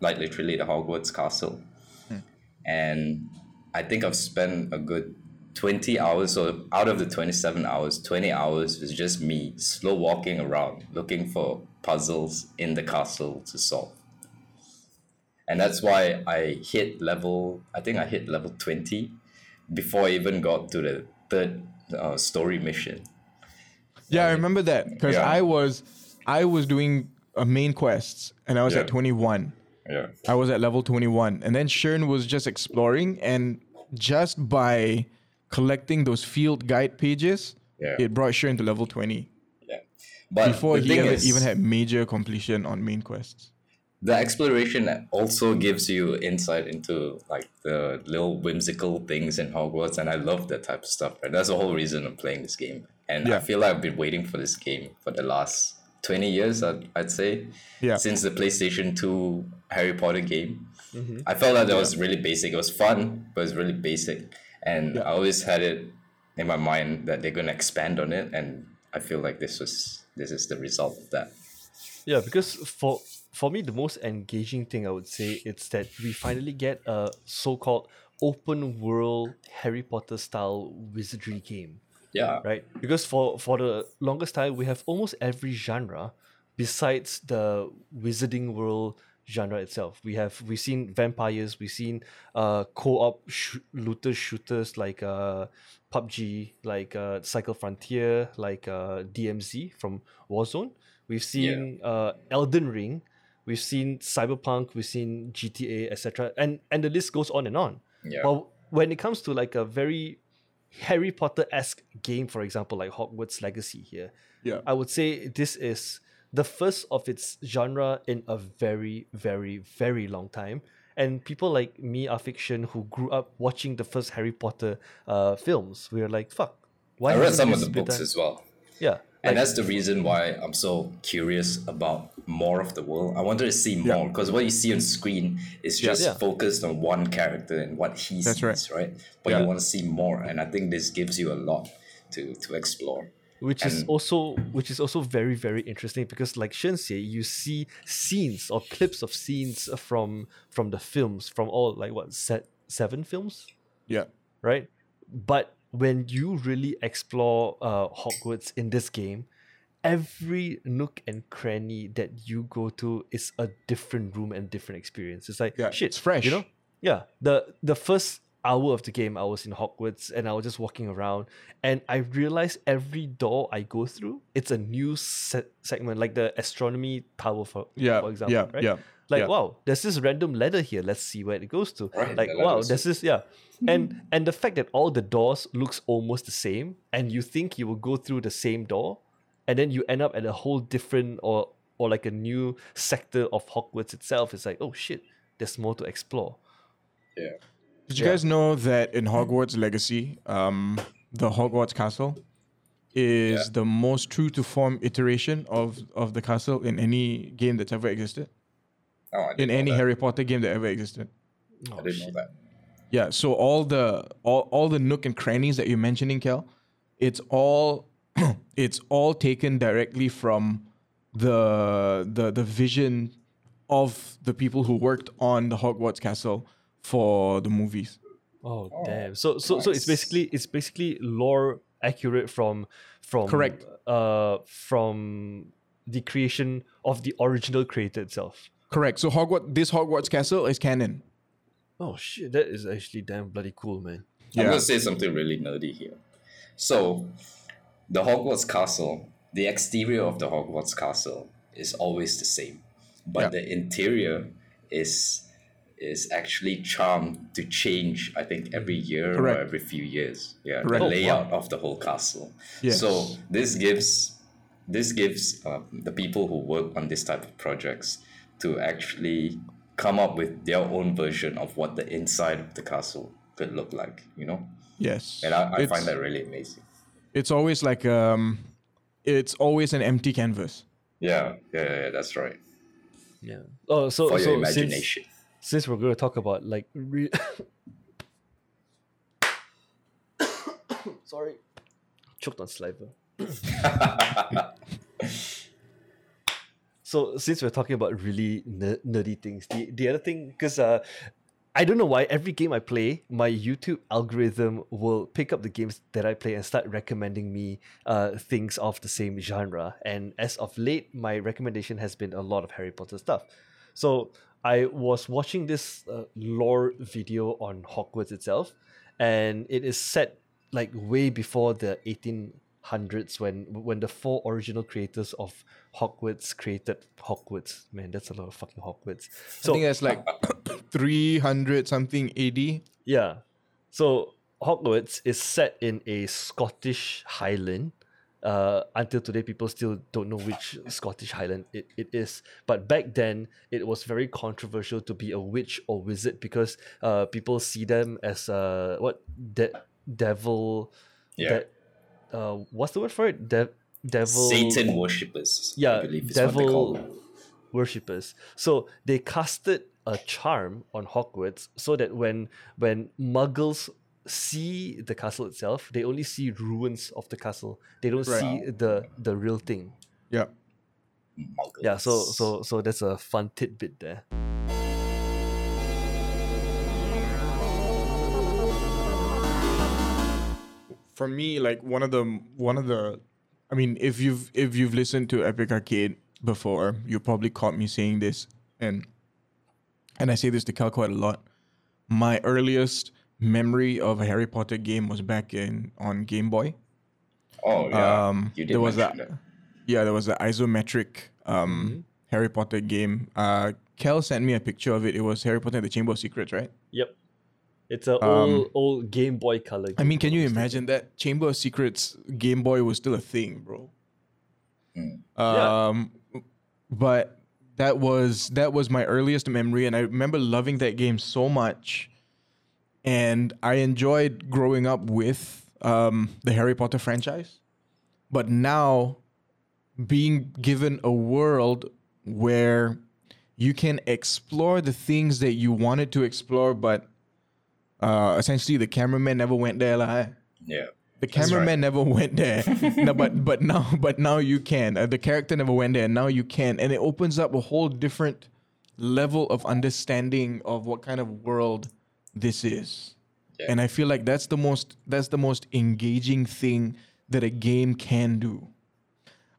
Speaker 4: like literally the Hogwarts castle, and I think I've spent a good twenty hours. So out of the twenty-seven hours, twenty hours was just me slow walking around looking for puzzles in the castle to solve. And that's why I hit level. I think I hit level twenty before I even got to the third uh, story mission.
Speaker 2: Yeah, I remember that because
Speaker 4: Yeah.
Speaker 2: I was I was doing a main quests and I was
Speaker 4: Yeah.
Speaker 2: at 21.
Speaker 4: Yeah.
Speaker 2: I was at level 21 and then Shern was just exploring and just by collecting those field guide pages,
Speaker 4: Yeah.
Speaker 2: it brought Shern to level 20
Speaker 4: Yeah. But
Speaker 2: before he ever
Speaker 4: is,
Speaker 2: even had major completion on main quests.
Speaker 4: the exploration also gives you insight into like the little whimsical things in Hogwarts, and I love that type of stuff. Right? That's the whole reason I'm playing this game, and I feel like I've been waiting for this game for the last twenty years. I'd, I'd say,
Speaker 2: Yeah.
Speaker 4: since the PlayStation Two Harry Potter game. Mm-hmm. I felt like that was really basic. It was fun, but it was really basic, and I always had it in my mind that they're gonna expand on it, and I feel like this was this is the result of that.
Speaker 3: Yeah, because for for me the most engaging thing I would say it's that we finally get a so-called open world Harry Potter style wizardry game.
Speaker 4: Yeah.
Speaker 3: right? Because for for the longest time, we have almost every genre besides the Wizarding World genre itself. We have we've seen vampires, we've seen uh co-op sh- looter shooters like uh PUBG, like uh Cycle Frontier, like uh DMZ from Warzone. We've seen uh Elden Ring, we've seen Cyberpunk, we've seen GTA, etc. And and the list goes on and on.
Speaker 4: Yeah.
Speaker 3: But when it comes to like a very Harry Potter esque game, for example, like Hogwarts Legacy here,
Speaker 2: Yeah.
Speaker 3: I would say this is the first of its genre in a very, very, very long time. And people like me, are fiction, who grew up watching the first Harry Potter uh, films, we are like, "Fuck, why?"
Speaker 4: I read some of the books
Speaker 3: done?"
Speaker 4: as well.
Speaker 3: Yeah,
Speaker 4: And
Speaker 3: like-
Speaker 4: that's the reason why I'm so curious about more of the world. I wanted to see more because what you see on screen is just
Speaker 3: Yeah.
Speaker 4: focused on one character and what he
Speaker 2: That's
Speaker 4: sees,
Speaker 2: right.
Speaker 4: right? But
Speaker 2: Yeah.
Speaker 4: you want to see more, and I think this gives you a lot to to explore.
Speaker 3: Which is also which is also very very interesting because like Shen say you see scenes or clips of scenes from from the films from all like what set seven films?
Speaker 2: Yeah.
Speaker 3: right? But when you really explore uh, Hogwarts in this game every nook and cranny that you go to is a different room and different experience. It's like
Speaker 2: Yeah,
Speaker 3: shit
Speaker 2: it's fresh.
Speaker 3: you know? Yeah. The the first hour of the game i was in hogwarts and i was just walking around. And i realized every door i go through it's a new se- segment like the astronomy tower for,
Speaker 2: Yeah,
Speaker 3: for example
Speaker 2: yeah,
Speaker 3: right?
Speaker 2: yeah,
Speaker 3: like
Speaker 2: yeah.
Speaker 3: wow there's this random ladder here. Let's see where it goes to.
Speaker 4: Right,
Speaker 3: like
Speaker 4: the
Speaker 3: wow
Speaker 4: ladder's-
Speaker 3: there's this yeah. Hmm. And and the fact that all the doors looks almost the same and you think you will go through the same door and then you end up at a whole different or or like a new sector of hogwarts itself it's like oh shit there's more to explore.
Speaker 4: Yeah.
Speaker 2: Did you guys know that in Hogwarts Legacy, um, the Hogwarts Castle is
Speaker 4: Yeah.
Speaker 2: the most true to form iteration of, of the castle in any game that's ever existed?
Speaker 4: Oh, I
Speaker 2: In any
Speaker 4: that.
Speaker 2: Harry Potter game that ever existed.
Speaker 3: Oh,
Speaker 4: I didn't know that.
Speaker 2: Yeah, so all the all, all the nook and crannies that you're mentioning, Kel, it's all it's all taken directly from the the the vision of the people who worked on the Hogwarts castle for the movies.
Speaker 3: Oh, damn! So so so it's basically it's basically lore accurate from from
Speaker 2: Correct.
Speaker 3: Uh, from the creation of the original creator itself.
Speaker 2: Correct. So Hogwarts, this Hogwarts castle is canon.
Speaker 3: Oh shit! That is actually damn bloody cool, man.
Speaker 4: I'm gonna say something really nerdy here. So, the Hogwarts castle, the exterior of the Hogwarts castle is always the same, but
Speaker 2: Yeah.
Speaker 4: the interior is is actually charmed to change. I think every year
Speaker 2: Correct.
Speaker 4: or every few years. Yeah,
Speaker 2: Correct.
Speaker 4: the
Speaker 2: Oh,
Speaker 4: layout of the whole castle.
Speaker 2: Yes.
Speaker 4: So this gives this gives um, the people who work on this type of projects to actually come up with their own version of what the inside of the castle could look like. You know.
Speaker 2: Yes.
Speaker 4: And I, I find that really amazing.
Speaker 2: It's always like um, it's always an empty canvas.
Speaker 4: Yeah, yeah, yeah, yeah, that's right.
Speaker 3: Yeah. Oh, so
Speaker 4: For
Speaker 3: so
Speaker 4: your imagination.
Speaker 3: Since, since we're going to talk about like re- sorry, choked on saliva. so since we're talking about really ner- nerdy things, the the other thing because uh. I don't know why every game I play, my YouTube algorithm will pick up the games that I play and start recommending me uh, things of the same genre. And as of late, my recommendation has been a lot of Harry Potter stuff. So I was watching this uh, lore video on Hogwarts itself, and it is set like way before the 1800s when when the four original creators of Hogwarts created Hogwarts. Man, that's a lot of fucking Hogwarts. So, I
Speaker 2: think that's like 300 something AD.
Speaker 3: yeah. So Hogwarts is set in a Scottish Highland. Uh, until today, people still don't know which Scottish Highland it, it is. But back then, it was very controversial to be a witch or wizard because uh, people see them as uh, what de- devil.
Speaker 4: Yeah.
Speaker 3: de- uh, what's the word for it? De- devil.
Speaker 4: Satan worshippers.
Speaker 3: Yeah,
Speaker 4: I believe is what call
Speaker 3: devil worshippers. So they casted a charm on Hogwarts so that when when muggles see the castle itself, they only see ruins of the castle. They don't
Speaker 2: Right.
Speaker 3: see the the real thing.
Speaker 2: Yeah.
Speaker 3: Yeah, so so so that's a fun tidbit there.
Speaker 2: For me, like one of the one of the I mean, if you've if you've listened to Epic Arcade before, you probably caught me saying this and and I say this to Cal quite a lot. My earliest memory of a Harry Potter game was back in on Game Boy.
Speaker 4: Oh yeah.
Speaker 2: Um,
Speaker 4: you did
Speaker 2: there was
Speaker 4: mention
Speaker 2: that.
Speaker 4: that.
Speaker 2: Yeah, there was an isometric um,
Speaker 3: Mm-hmm.
Speaker 2: Harry Potter game. Uh, Kel sent me a picture of it. It was Harry Potter and the Chamber of Secrets, right?
Speaker 3: Yep. It's a old old Game Boy Color.
Speaker 2: Um, I mean, can you
Speaker 3: if I'm
Speaker 2: imagine that Chamber of Secrets Game Boy was still a thing, bro?
Speaker 4: Mm.
Speaker 3: Yeah.
Speaker 2: Um, but that was that was my earliest memory, and I remember loving that game so much. And I enjoyed growing up with um, the Harry Potter franchise, but now being given a world where you can explore the things that you wanted to explore, but uh, essentially the cameraman never went there. lah.
Speaker 4: Yeah.
Speaker 2: The
Speaker 4: That's right.
Speaker 2: cameraman never went there. no, but but now but now you can. Uh, the character never went there. And now you can, and it opens up a whole different level of understanding of what kind of world this is.
Speaker 4: Yeah.
Speaker 2: And I feel like that's the most that's the most engaging thing that a game can do.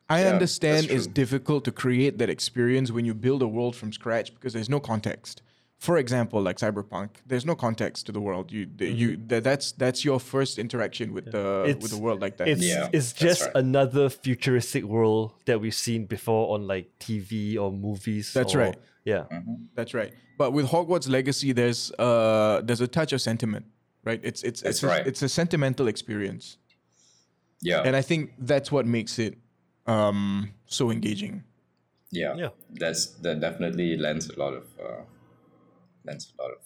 Speaker 2: I
Speaker 4: Yeah,
Speaker 2: understand it's difficult to create that experience when you build a world from scratch because there's no context. For example, like Cyberpunk, there's no context to the world. You the, you that, that's that's your first interaction with the with the world like that.
Speaker 3: It's
Speaker 4: Yeah,
Speaker 3: it's just
Speaker 4: right.
Speaker 3: another futuristic world that we've seen before on like TV or movies.
Speaker 2: That's
Speaker 3: or-
Speaker 2: right.
Speaker 3: Yeah.
Speaker 2: That's right. But with Hogwarts Legacy, there's uh there's a touch of sentiment, right? It's it's
Speaker 4: That's
Speaker 2: it's a,
Speaker 4: right.
Speaker 2: it's a sentimental experience,
Speaker 4: Yeah.
Speaker 2: and I think that's what makes it um so engaging.
Speaker 4: yeah.
Speaker 3: Yeah.
Speaker 4: That's that definitely lends a lot of uh, lends a lot of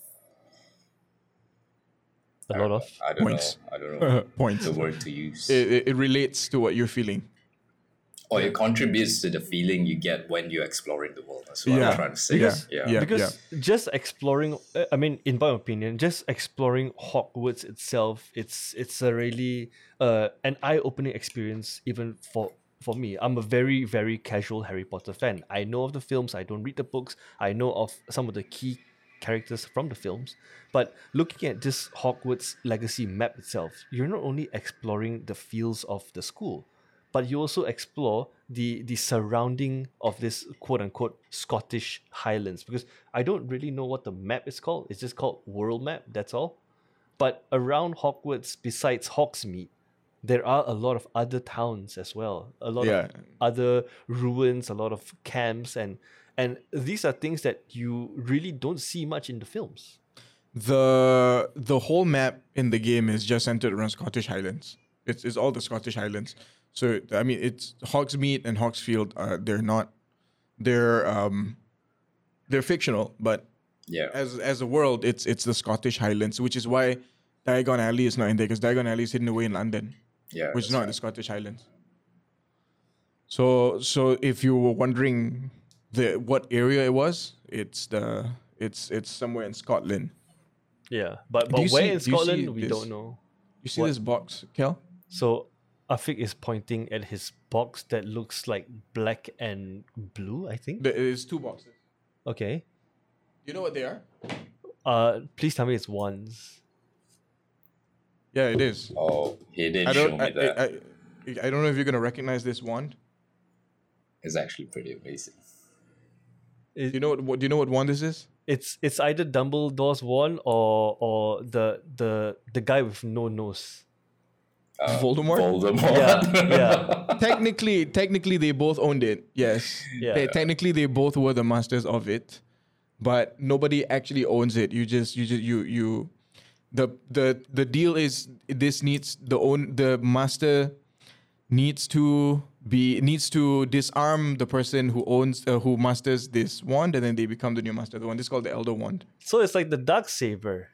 Speaker 3: A lot of.
Speaker 4: I don't
Speaker 2: Points.
Speaker 4: know. I don't know
Speaker 2: Points.
Speaker 4: the word to use.
Speaker 2: It, it, it relates to what you're feeling.
Speaker 4: Or it contributes to the feeling you get when you're exploring the world. That's what
Speaker 2: Yeah.
Speaker 4: I'm trying to say.
Speaker 2: Yeah.
Speaker 4: yeah.
Speaker 2: Yeah.
Speaker 3: because just exploring uh, i mean in my opinion just exploring hogwarts itself it's it's a really uh an eye-opening experience even for for me, I'm a very, very casual Harry Potter fan. I know of the films, I don't read the books, I know of some of the key characters from the films. But looking at this Hogwarts legacy map itself, you're not only exploring the fields of the school, but you also explore the the surrounding of this quote unquote Scottish Highlands. Because I don't really know what the map is called. It's just called World Map, that's all. But around Hogwarts, besides Hogsmeade, there are a lot of other towns as well. A lot
Speaker 2: Yeah.
Speaker 3: of other ruins, a lot of camps, and and these are things that you really don't see much in the films.
Speaker 2: the the whole map in the game is just centered around Scottish Highlands. It's it's all the Scottish Highlands. So I mean, it's Hogsmeade and Hogsfield. Uh, they're not. They're um. They're fictional, but
Speaker 4: Yeah.
Speaker 2: as as a world, it's it's the Scottish Highlands, which is why Diagon Alley is not in there because Diagon Alley is hidden away in London,
Speaker 4: Yeah.
Speaker 2: which is
Speaker 4: that's
Speaker 2: not in
Speaker 4: right.
Speaker 2: the Scottish Highlands. So so if you were wondering the what area it was, it's the it's it's somewhere in Scotland.
Speaker 3: Yeah, but
Speaker 2: Do
Speaker 3: but where
Speaker 2: see-
Speaker 3: in
Speaker 2: do
Speaker 3: Scotland we
Speaker 2: this?
Speaker 3: don't know.
Speaker 2: You see
Speaker 3: What?
Speaker 2: this box, Kel?
Speaker 3: So Afiq is pointing at his box that looks like black and blue. I think.
Speaker 2: There is two boxes.
Speaker 3: Okay.
Speaker 2: You know what they are?
Speaker 3: Uh, please tell me it's ones.
Speaker 2: Yeah, it is.
Speaker 4: Oh, he did
Speaker 2: I
Speaker 4: show
Speaker 2: don't.
Speaker 4: me
Speaker 2: I,
Speaker 4: that.
Speaker 2: I, I, I don't know if you're gonna recognize this wand.
Speaker 4: it's actually pretty amazing.
Speaker 3: It,
Speaker 2: Do you know what? what do you know what wand this is?
Speaker 3: it's it's either Dumbledore's wand or or the the the guy with no nose.
Speaker 4: Uh,
Speaker 2: Voldemort?
Speaker 4: Voldemort.
Speaker 3: Yeah, yeah.
Speaker 2: technically, technically, they both owned it. Yes.
Speaker 3: Yeah.
Speaker 2: They- technically, they both were the masters of it, but nobody actually owns it. You just, you just, you, you. The the the deal is this needs the own the master needs to be needs to disarm the person who owns uh, who masters this wand and then they become the new master of the wand. This is called the elder wand.
Speaker 3: So it's like the dark saber.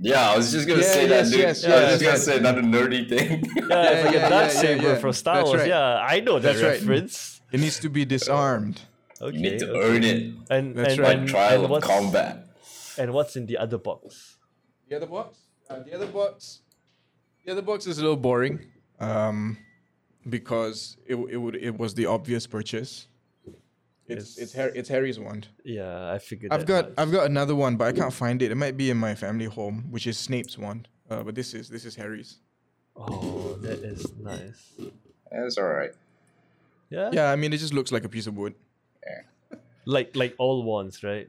Speaker 4: Yeah, I was just gonna
Speaker 2: Yeah,
Speaker 4: say
Speaker 2: yes,
Speaker 4: that, dude.
Speaker 2: yes,
Speaker 4: I was just gonna
Speaker 2: yes.
Speaker 4: say another nerdy thing.
Speaker 3: Yeah, it's like
Speaker 2: yeah,
Speaker 3: a dark
Speaker 2: yeah, yeah,
Speaker 3: saber
Speaker 2: yeah.
Speaker 3: from Star Wars.
Speaker 2: right.
Speaker 3: Yeah, I know that
Speaker 2: That's right.
Speaker 3: reference.
Speaker 2: It needs to be disarmed.
Speaker 3: Okay.
Speaker 4: you need to
Speaker 3: okay.
Speaker 4: earn it
Speaker 3: And
Speaker 2: That's
Speaker 3: and,
Speaker 2: right.
Speaker 4: by
Speaker 3: and,
Speaker 4: trial
Speaker 3: and
Speaker 4: of combat.
Speaker 3: and what's in the other box?
Speaker 2: The other box? Uh, the other box. The other box is a little boring, um, because it it would it was the obvious purchase. It's
Speaker 3: It's-
Speaker 2: it's Harry, it's Harry's wand.
Speaker 3: Yeah, I figured.
Speaker 2: I've got
Speaker 3: much.
Speaker 2: I've got another one, but I can't find it. It might be in my family home, which is Snape's wand. Uh, but this is this is Harry's.
Speaker 3: Oh, that is nice.
Speaker 4: That's alright.
Speaker 3: Yeah.
Speaker 2: Yeah, I mean it just looks like a piece of wood. Yeah.
Speaker 3: Like like all wands, right?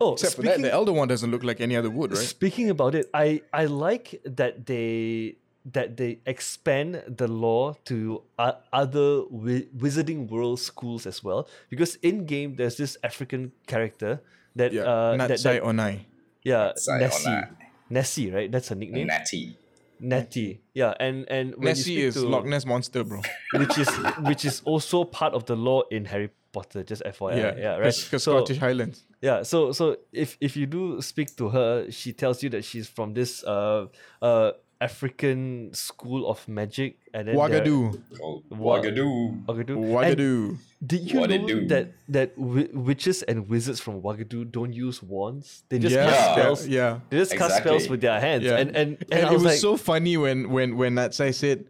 Speaker 3: Oh,
Speaker 2: Hmm. Except for that, the elder one doesn't look like any other wood, right?
Speaker 3: speaking about it, I I like that they that they expand the law to uh, other wi- Wizarding World schools as well. Because in game, there's this African character that
Speaker 2: Yeah,
Speaker 3: uh that,
Speaker 2: Natsai
Speaker 3: that
Speaker 2: Onai.
Speaker 3: yeah
Speaker 4: Natsai
Speaker 3: Nessie
Speaker 4: Onai.
Speaker 3: Nessie right? That's her nickname.
Speaker 4: Natty.
Speaker 3: Nettie. Yeah, and and when
Speaker 2: Nessie
Speaker 3: you
Speaker 2: is
Speaker 3: speak to,
Speaker 2: Loch Ness monster, bro.
Speaker 3: which is which is also part of the law in Harry Potter. Just FYI, yeah, yeah right.
Speaker 2: Because
Speaker 3: So-
Speaker 2: Scottish Highlands.
Speaker 3: yeah, so so if if you do speak to her, she tells you that she's from this uh uh African school of magic, and then they're-
Speaker 2: Ouagadougou.
Speaker 4: Oh,
Speaker 3: Wa-
Speaker 4: Ouagadougou.
Speaker 3: Ouagadougou. And Did you
Speaker 4: What they
Speaker 3: know
Speaker 4: do.
Speaker 3: that that wi- witches and wizards from Ouagadougou don't use wands? They just
Speaker 2: Yeah,
Speaker 3: cast
Speaker 4: Yeah.
Speaker 3: spells.
Speaker 2: yeah.
Speaker 3: They just cast spells with their hands,
Speaker 2: Yeah.
Speaker 3: and and and,
Speaker 2: And,
Speaker 3: I
Speaker 2: it
Speaker 3: was,
Speaker 2: was
Speaker 3: like,
Speaker 2: so funny when when when Natsai said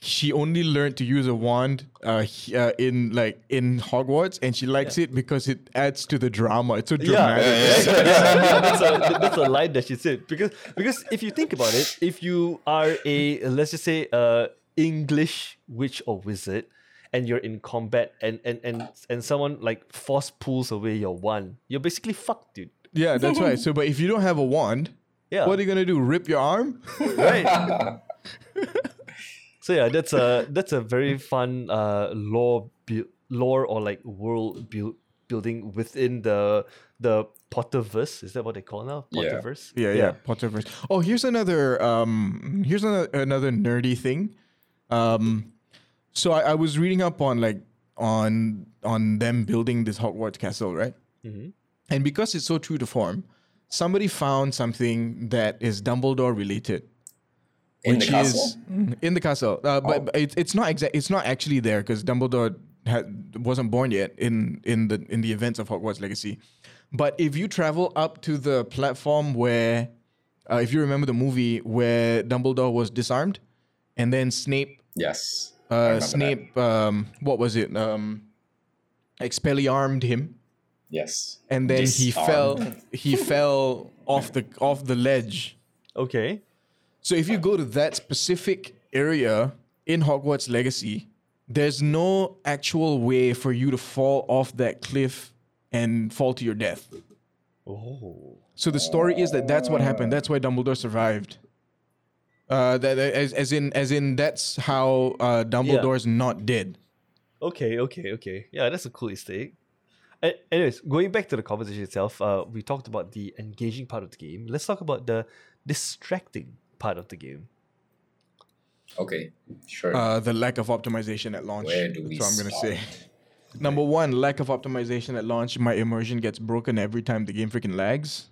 Speaker 2: she only learned to use a wand uh, he- uh in like in Hogwarts and she likes it because it adds to the drama. It's so dramatic.
Speaker 3: yeah, yeah, yeah, that's, a, that's a line that she said because because if you think about it, if you are a let's just say uh English witch or wizard, and you're in combat and and and and someone like force pulls away your wand, you're basically fucked, dude.
Speaker 2: Yeah, that's right. So, but if you don't have a wand,
Speaker 3: Yeah,
Speaker 2: what are you gonna do? Rip your arm?
Speaker 3: right. so yeah, that's a that's a very fun uh lore bu- lore or like world build building within the the Potterverse. Is that what they call now?
Speaker 4: Yeah.
Speaker 3: Potterverse.
Speaker 2: Yeah, yeah, Potterverse. Oh, here's another um here's another another nerdy thing. Um so I, I was reading up on like on on them building this Hogwarts castle, right? And because it's so true to form, somebody found something that is Dumbledore related.
Speaker 4: In the castle?
Speaker 2: is Mm, in the castle, uh, but,
Speaker 4: Oh.
Speaker 2: but it, it's not exact. It's not actually there because Dumbledore had, wasn't born yet in in the in the events of Hogwarts Legacy. But if you travel up to the platform where, uh, if you remember the movie where Dumbledore was disarmed, and then Snape
Speaker 4: Yes.
Speaker 2: Uh, Snape, um, what was it? Um, expelliarmed him,
Speaker 4: Yes.
Speaker 2: and then he fell. He fell off the off the ledge.
Speaker 3: Okay.
Speaker 2: So if you go to that specific area in Hogwarts Legacy, there's no actual way for you to fall off that cliff and fall to your death.
Speaker 3: Oh.
Speaker 2: So the story is that that's what happened. That's why Dumbledore survived. Uh, that as, as in as in that's how uh, Dumbledore's not dead.
Speaker 3: Okay, okay, okay. Yeah, that's a cool mistake. Anyways, going back to the conversation itself, uh, we talked about the engaging part of the game. Let's talk about the distracting part of the game.
Speaker 4: Okay. Sure.
Speaker 2: Uh, the lack of optimization at launch.
Speaker 4: Where do we
Speaker 2: That's what I'm gonna say. Number one, lack of optimization at launch. My immersion gets broken every time the game freaking lags.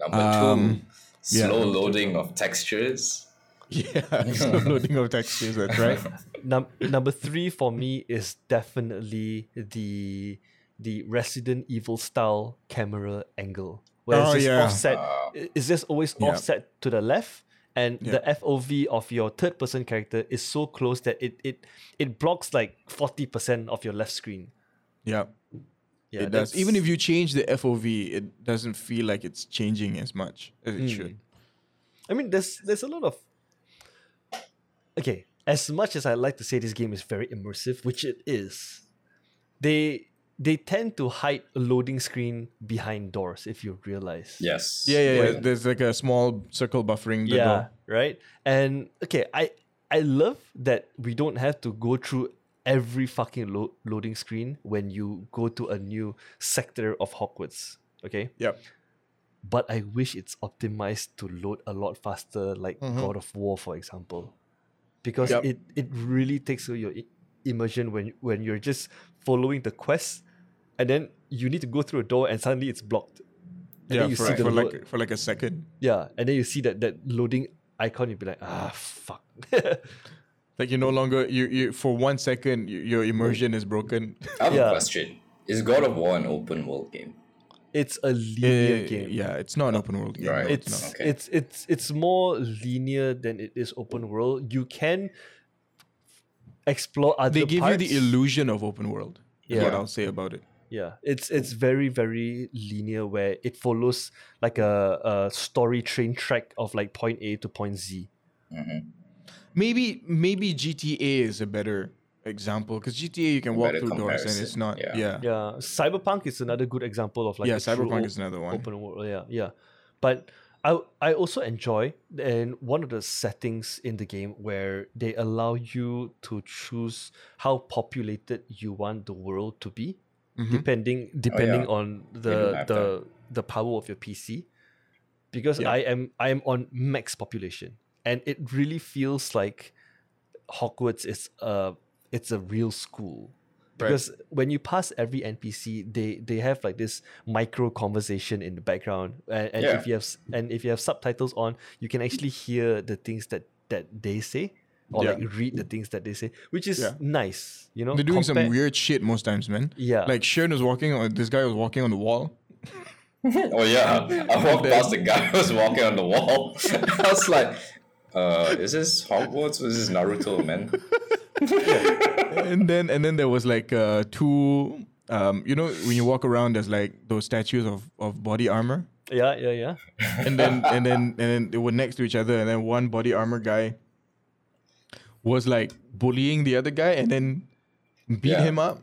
Speaker 4: Number
Speaker 2: um,
Speaker 4: two,
Speaker 2: yeah.
Speaker 4: slow loading of textures.
Speaker 2: Yeah, slow loading of textures. That's right.
Speaker 3: Num- number three for me is definitely the the Resident Evil style camera angle, where
Speaker 2: Oh,
Speaker 3: it's just
Speaker 2: yeah.
Speaker 3: offset. i- It's just always
Speaker 2: Yeah.
Speaker 3: offset to the left, and the FOV of your third person character is so close that it it it blocks like forty percent of your left screen.
Speaker 2: Yeah,
Speaker 3: Yeah,
Speaker 2: it does. Even if you change the FOV, it doesn't feel like it's changing as much as it hmm. should.
Speaker 3: I mean, there's there's a lot of okay. As much as I like to say this game is very immersive, which it is, they they tend to hide a loading screen behind doors. If you realize,
Speaker 4: Yes.
Speaker 2: Yeah, yeah, yeah. There's like a small circle buffering the
Speaker 3: yeah,
Speaker 2: door.
Speaker 3: right. And okay, I I love that we don't have to go through every fucking lo- loading screen when you go to a new sector of Hogwarts. Okay,
Speaker 2: Yep.
Speaker 3: but I wish it's optimized to load a lot faster, like mm-hmm. God of War, for example, because
Speaker 2: Yep.
Speaker 3: it, it really takes away your immersion when when you're just following the quest, and then you need to go through a door and suddenly it's blocked. And
Speaker 2: Yeah,
Speaker 3: you
Speaker 2: for,
Speaker 3: see the
Speaker 2: for
Speaker 3: lo-
Speaker 2: like for like a second.
Speaker 3: yeah, and then you see that that loading icon, you'd be like, ah, fuck.
Speaker 2: Like you no longer you you for one second you, your immersion is broken.
Speaker 4: I have
Speaker 3: Yeah.
Speaker 4: a question. Is God of War an open world game?
Speaker 3: it's a linear
Speaker 2: Eh,
Speaker 3: game.
Speaker 2: Yeah, it's not an open world game.
Speaker 4: Right.
Speaker 2: no,
Speaker 3: It's
Speaker 2: not.
Speaker 4: Okay.
Speaker 3: it's it's it's more linear than it is open world. You can explore other
Speaker 2: they give
Speaker 3: parts.
Speaker 2: you the illusion of open world. Is what I'll say about it.
Speaker 3: Yeah, it's it's very very linear where it follows like a, a story train track of like point A to point Z. Mm-hmm.
Speaker 2: Maybe maybe GTA is a better example because GTA you can walk
Speaker 4: Better
Speaker 2: through doors and it's not.
Speaker 4: yeah.
Speaker 2: Yeah.
Speaker 3: Yeah, Cyberpunk is another good example of like
Speaker 2: Yeah,
Speaker 3: a
Speaker 2: Cyberpunk
Speaker 3: o-
Speaker 2: is another one.
Speaker 3: open world. Yeah, yeah, but I I also enjoy and one of the settings in the game where they allow you to choose how populated you want the world to be,
Speaker 2: Mm-hmm.
Speaker 3: depending depending
Speaker 4: yeah.
Speaker 3: on the the the power of your PC. Because
Speaker 2: Yeah.
Speaker 3: I am I am on max population, and it really feels like Hogwarts is a it's a real school because when you pass every NPC, they they have like this micro conversation in the background, and, and
Speaker 4: Yeah.
Speaker 3: if you have and if you have subtitles on, you can actually hear the things that that they say or
Speaker 2: Yeah.
Speaker 3: like read the things that they say, which is
Speaker 2: Yeah.
Speaker 3: nice. You know,
Speaker 2: They're doing
Speaker 3: compare-
Speaker 2: some weird shit most times, man.
Speaker 3: Yeah.
Speaker 2: Like Sharon was walking on this guy was walking on the wall.
Speaker 4: Oh yeah, I walked past the guy who was walking on the wall. I was like, uh, is this Hogwarts or is this Naruto, man?
Speaker 2: and then and then there was like uh two um you know when you walk around there's like those statues of, of body armor
Speaker 3: Yeah, yeah, yeah.
Speaker 2: and then and then and then they were next to each other and then one body armor guy was like bullying the other guy and then beat
Speaker 4: Yeah.
Speaker 2: him up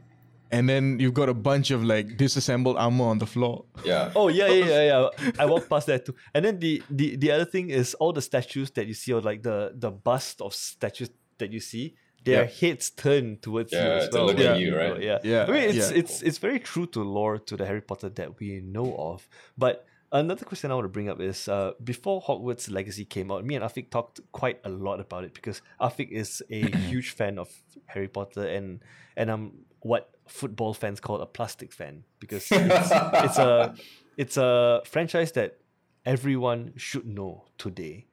Speaker 2: and then you've got a bunch of like disassembled armor on the floor
Speaker 4: Yeah.
Speaker 3: Oh yeah, yeah, yeah, yeah. I walked past that too. And then the, the the other thing is all the statues that you see, or like the the bust of statues that you see, their
Speaker 2: Yeah.
Speaker 3: heads turn towards you
Speaker 4: Yeah,
Speaker 3: as
Speaker 4: to
Speaker 3: well.
Speaker 4: look at you, right?
Speaker 3: Yeah,
Speaker 2: Yeah,
Speaker 3: I mean, it's
Speaker 2: yeah.
Speaker 3: it's it's very true to lore to the Harry Potter that we know of. But another question I want to bring up is uh, before Hogwarts Legacy came out, me and Afiq talked quite a lot about it because Afiq is a huge fan of Harry Potter and and I'm what football fans call a plastic fan because it's, it's a it's a franchise that everyone should know today.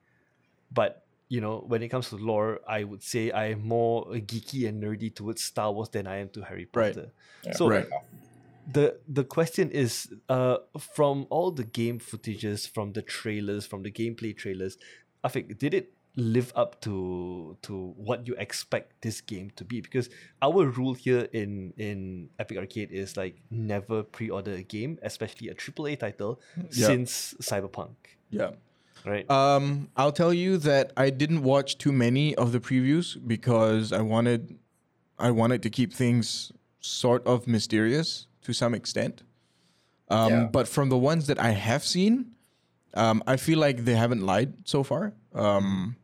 Speaker 3: But you know, when it comes to lore, I would say I am more geeky and nerdy towards Star Wars than I am to Harry
Speaker 2: Right.
Speaker 3: Potter. So
Speaker 2: Right.
Speaker 3: The the question is, uh, from all the game footages, from the trailers, from the gameplay trailers, I think did it live up to to what you expect this game to be because our rule here in in Epic Arcade is like never pre-order a game, especially a AAA title,
Speaker 2: Yeah.
Speaker 3: since Cyberpunk,
Speaker 2: Yeah.
Speaker 3: right?
Speaker 2: Um, I'll tell you that I didn't watch too many of the previews because I wanted, I wanted to keep things sort of mysterious to some extent. Um,
Speaker 4: Yeah.
Speaker 2: But from the ones that I have seen, um, I feel like they haven't lied so far. Um,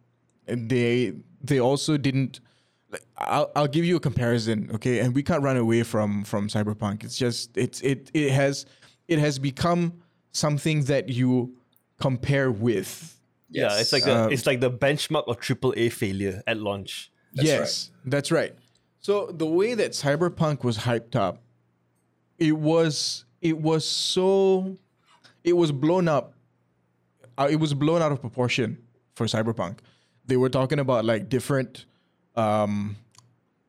Speaker 2: and they they also didn't. Like, I'll I'll give you a comparison, okay? And we can't run away from from Cyberpunk. It's just it's it it has it has become something that you compare with.
Speaker 3: yeah, it's like the
Speaker 2: Um,
Speaker 3: it's like the benchmark of AAA failure at launch.
Speaker 4: That's
Speaker 2: yes, that's right. So the way that Cyberpunk was hyped up, it was it was so it was blown up. Uh, it was blown out of proportion for Cyberpunk. They were talking about like different um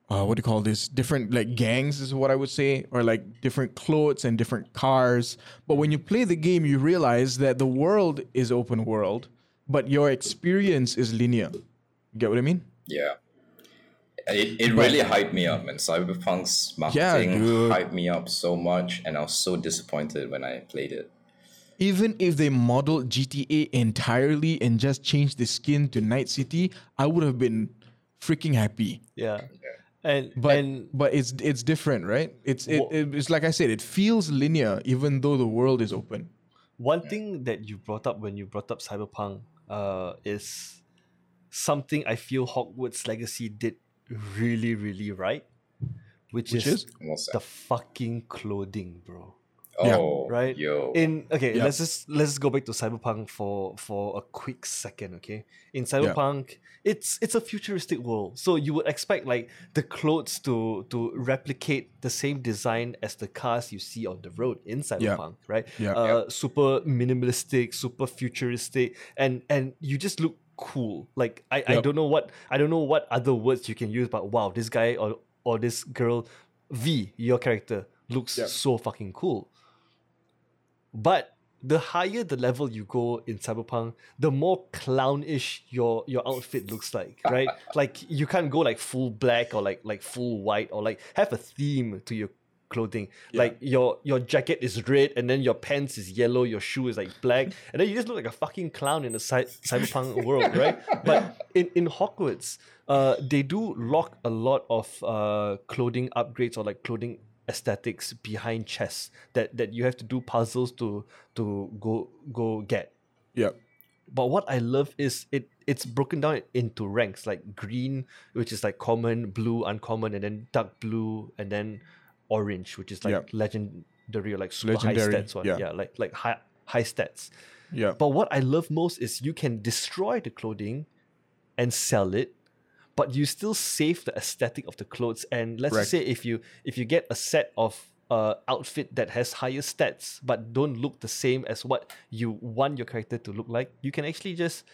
Speaker 2: uh, what do you call this? Different like gangs is what I would say, or like different clothes and different cars. But when you play the game, you realize that the world is open world, but your experience is linear. Get what I mean?
Speaker 4: Yeah. It, it really hyped me up, and Cyberpunk's marketing
Speaker 2: dude.
Speaker 4: hyped me up so much, and I was so disappointed when I played it.
Speaker 2: even if they modeled GTA entirely and just changed the skin to Night City, I would have been freaking happy.
Speaker 3: Yeah, and
Speaker 2: But
Speaker 3: and
Speaker 2: but it's it's different, right? It's it, it- it's like I said, it feels linear even though the world is open.
Speaker 3: One thing that you brought up when you brought up Cyberpunk uh, is something I feel Hogwarts Legacy did really, really right, which,
Speaker 2: Which
Speaker 3: is,
Speaker 2: is?
Speaker 3: The fucking clothing, bro.
Speaker 2: Yeah.
Speaker 4: Oh,
Speaker 3: Right?
Speaker 4: Yo.
Speaker 3: In okay,
Speaker 2: Yeah.
Speaker 3: let's just let's just go back to Cyberpunk for for a quick second, okay? In Cyberpunk, it's it's a futuristic world, so you would expect like the clothes to to replicate the same design as the cars you see on the road in Cyberpunk, right?
Speaker 2: Yeah.
Speaker 3: Uh, super minimalistic, super futuristic, and and you just look cool. Like I, I don't know what I don't know what other words you can use, but wow, this guy or or this girl, V, your character looks
Speaker 2: Yep.
Speaker 3: so fucking cool. But the higher the level you go in Cyberpunk, the more clownish your your outfit looks like, right? like you can't go like full black or like like full white or like have a theme to your clothing. Like your your jacket is red and then your pants is yellow, your shoe is like black, and then you just look like a fucking clown in the cy- cyberpunk world, right? But in in Hogwarts, uh, they do lock a lot of uh clothing upgrades or like clothing aesthetics behind chests that that you have to do puzzles to to go go get.
Speaker 2: Yeah.
Speaker 3: But what I love is it it's broken down into ranks like green, which is like common, blue, uncommon, and then dark blue, and then orange, which is like
Speaker 2: Yeah.
Speaker 3: legendary or like super
Speaker 2: Legendary,
Speaker 3: high stats one.
Speaker 2: yeah.
Speaker 3: Yeah, like like high high stats.
Speaker 2: Yeah.
Speaker 3: But what I love most is you can destroy the clothing and sell it, but you still save the aesthetic of the clothes. And let's just say if you if you get a set of uh outfit that has higher stats but don't look the same as what you want your character to look like, you can actually just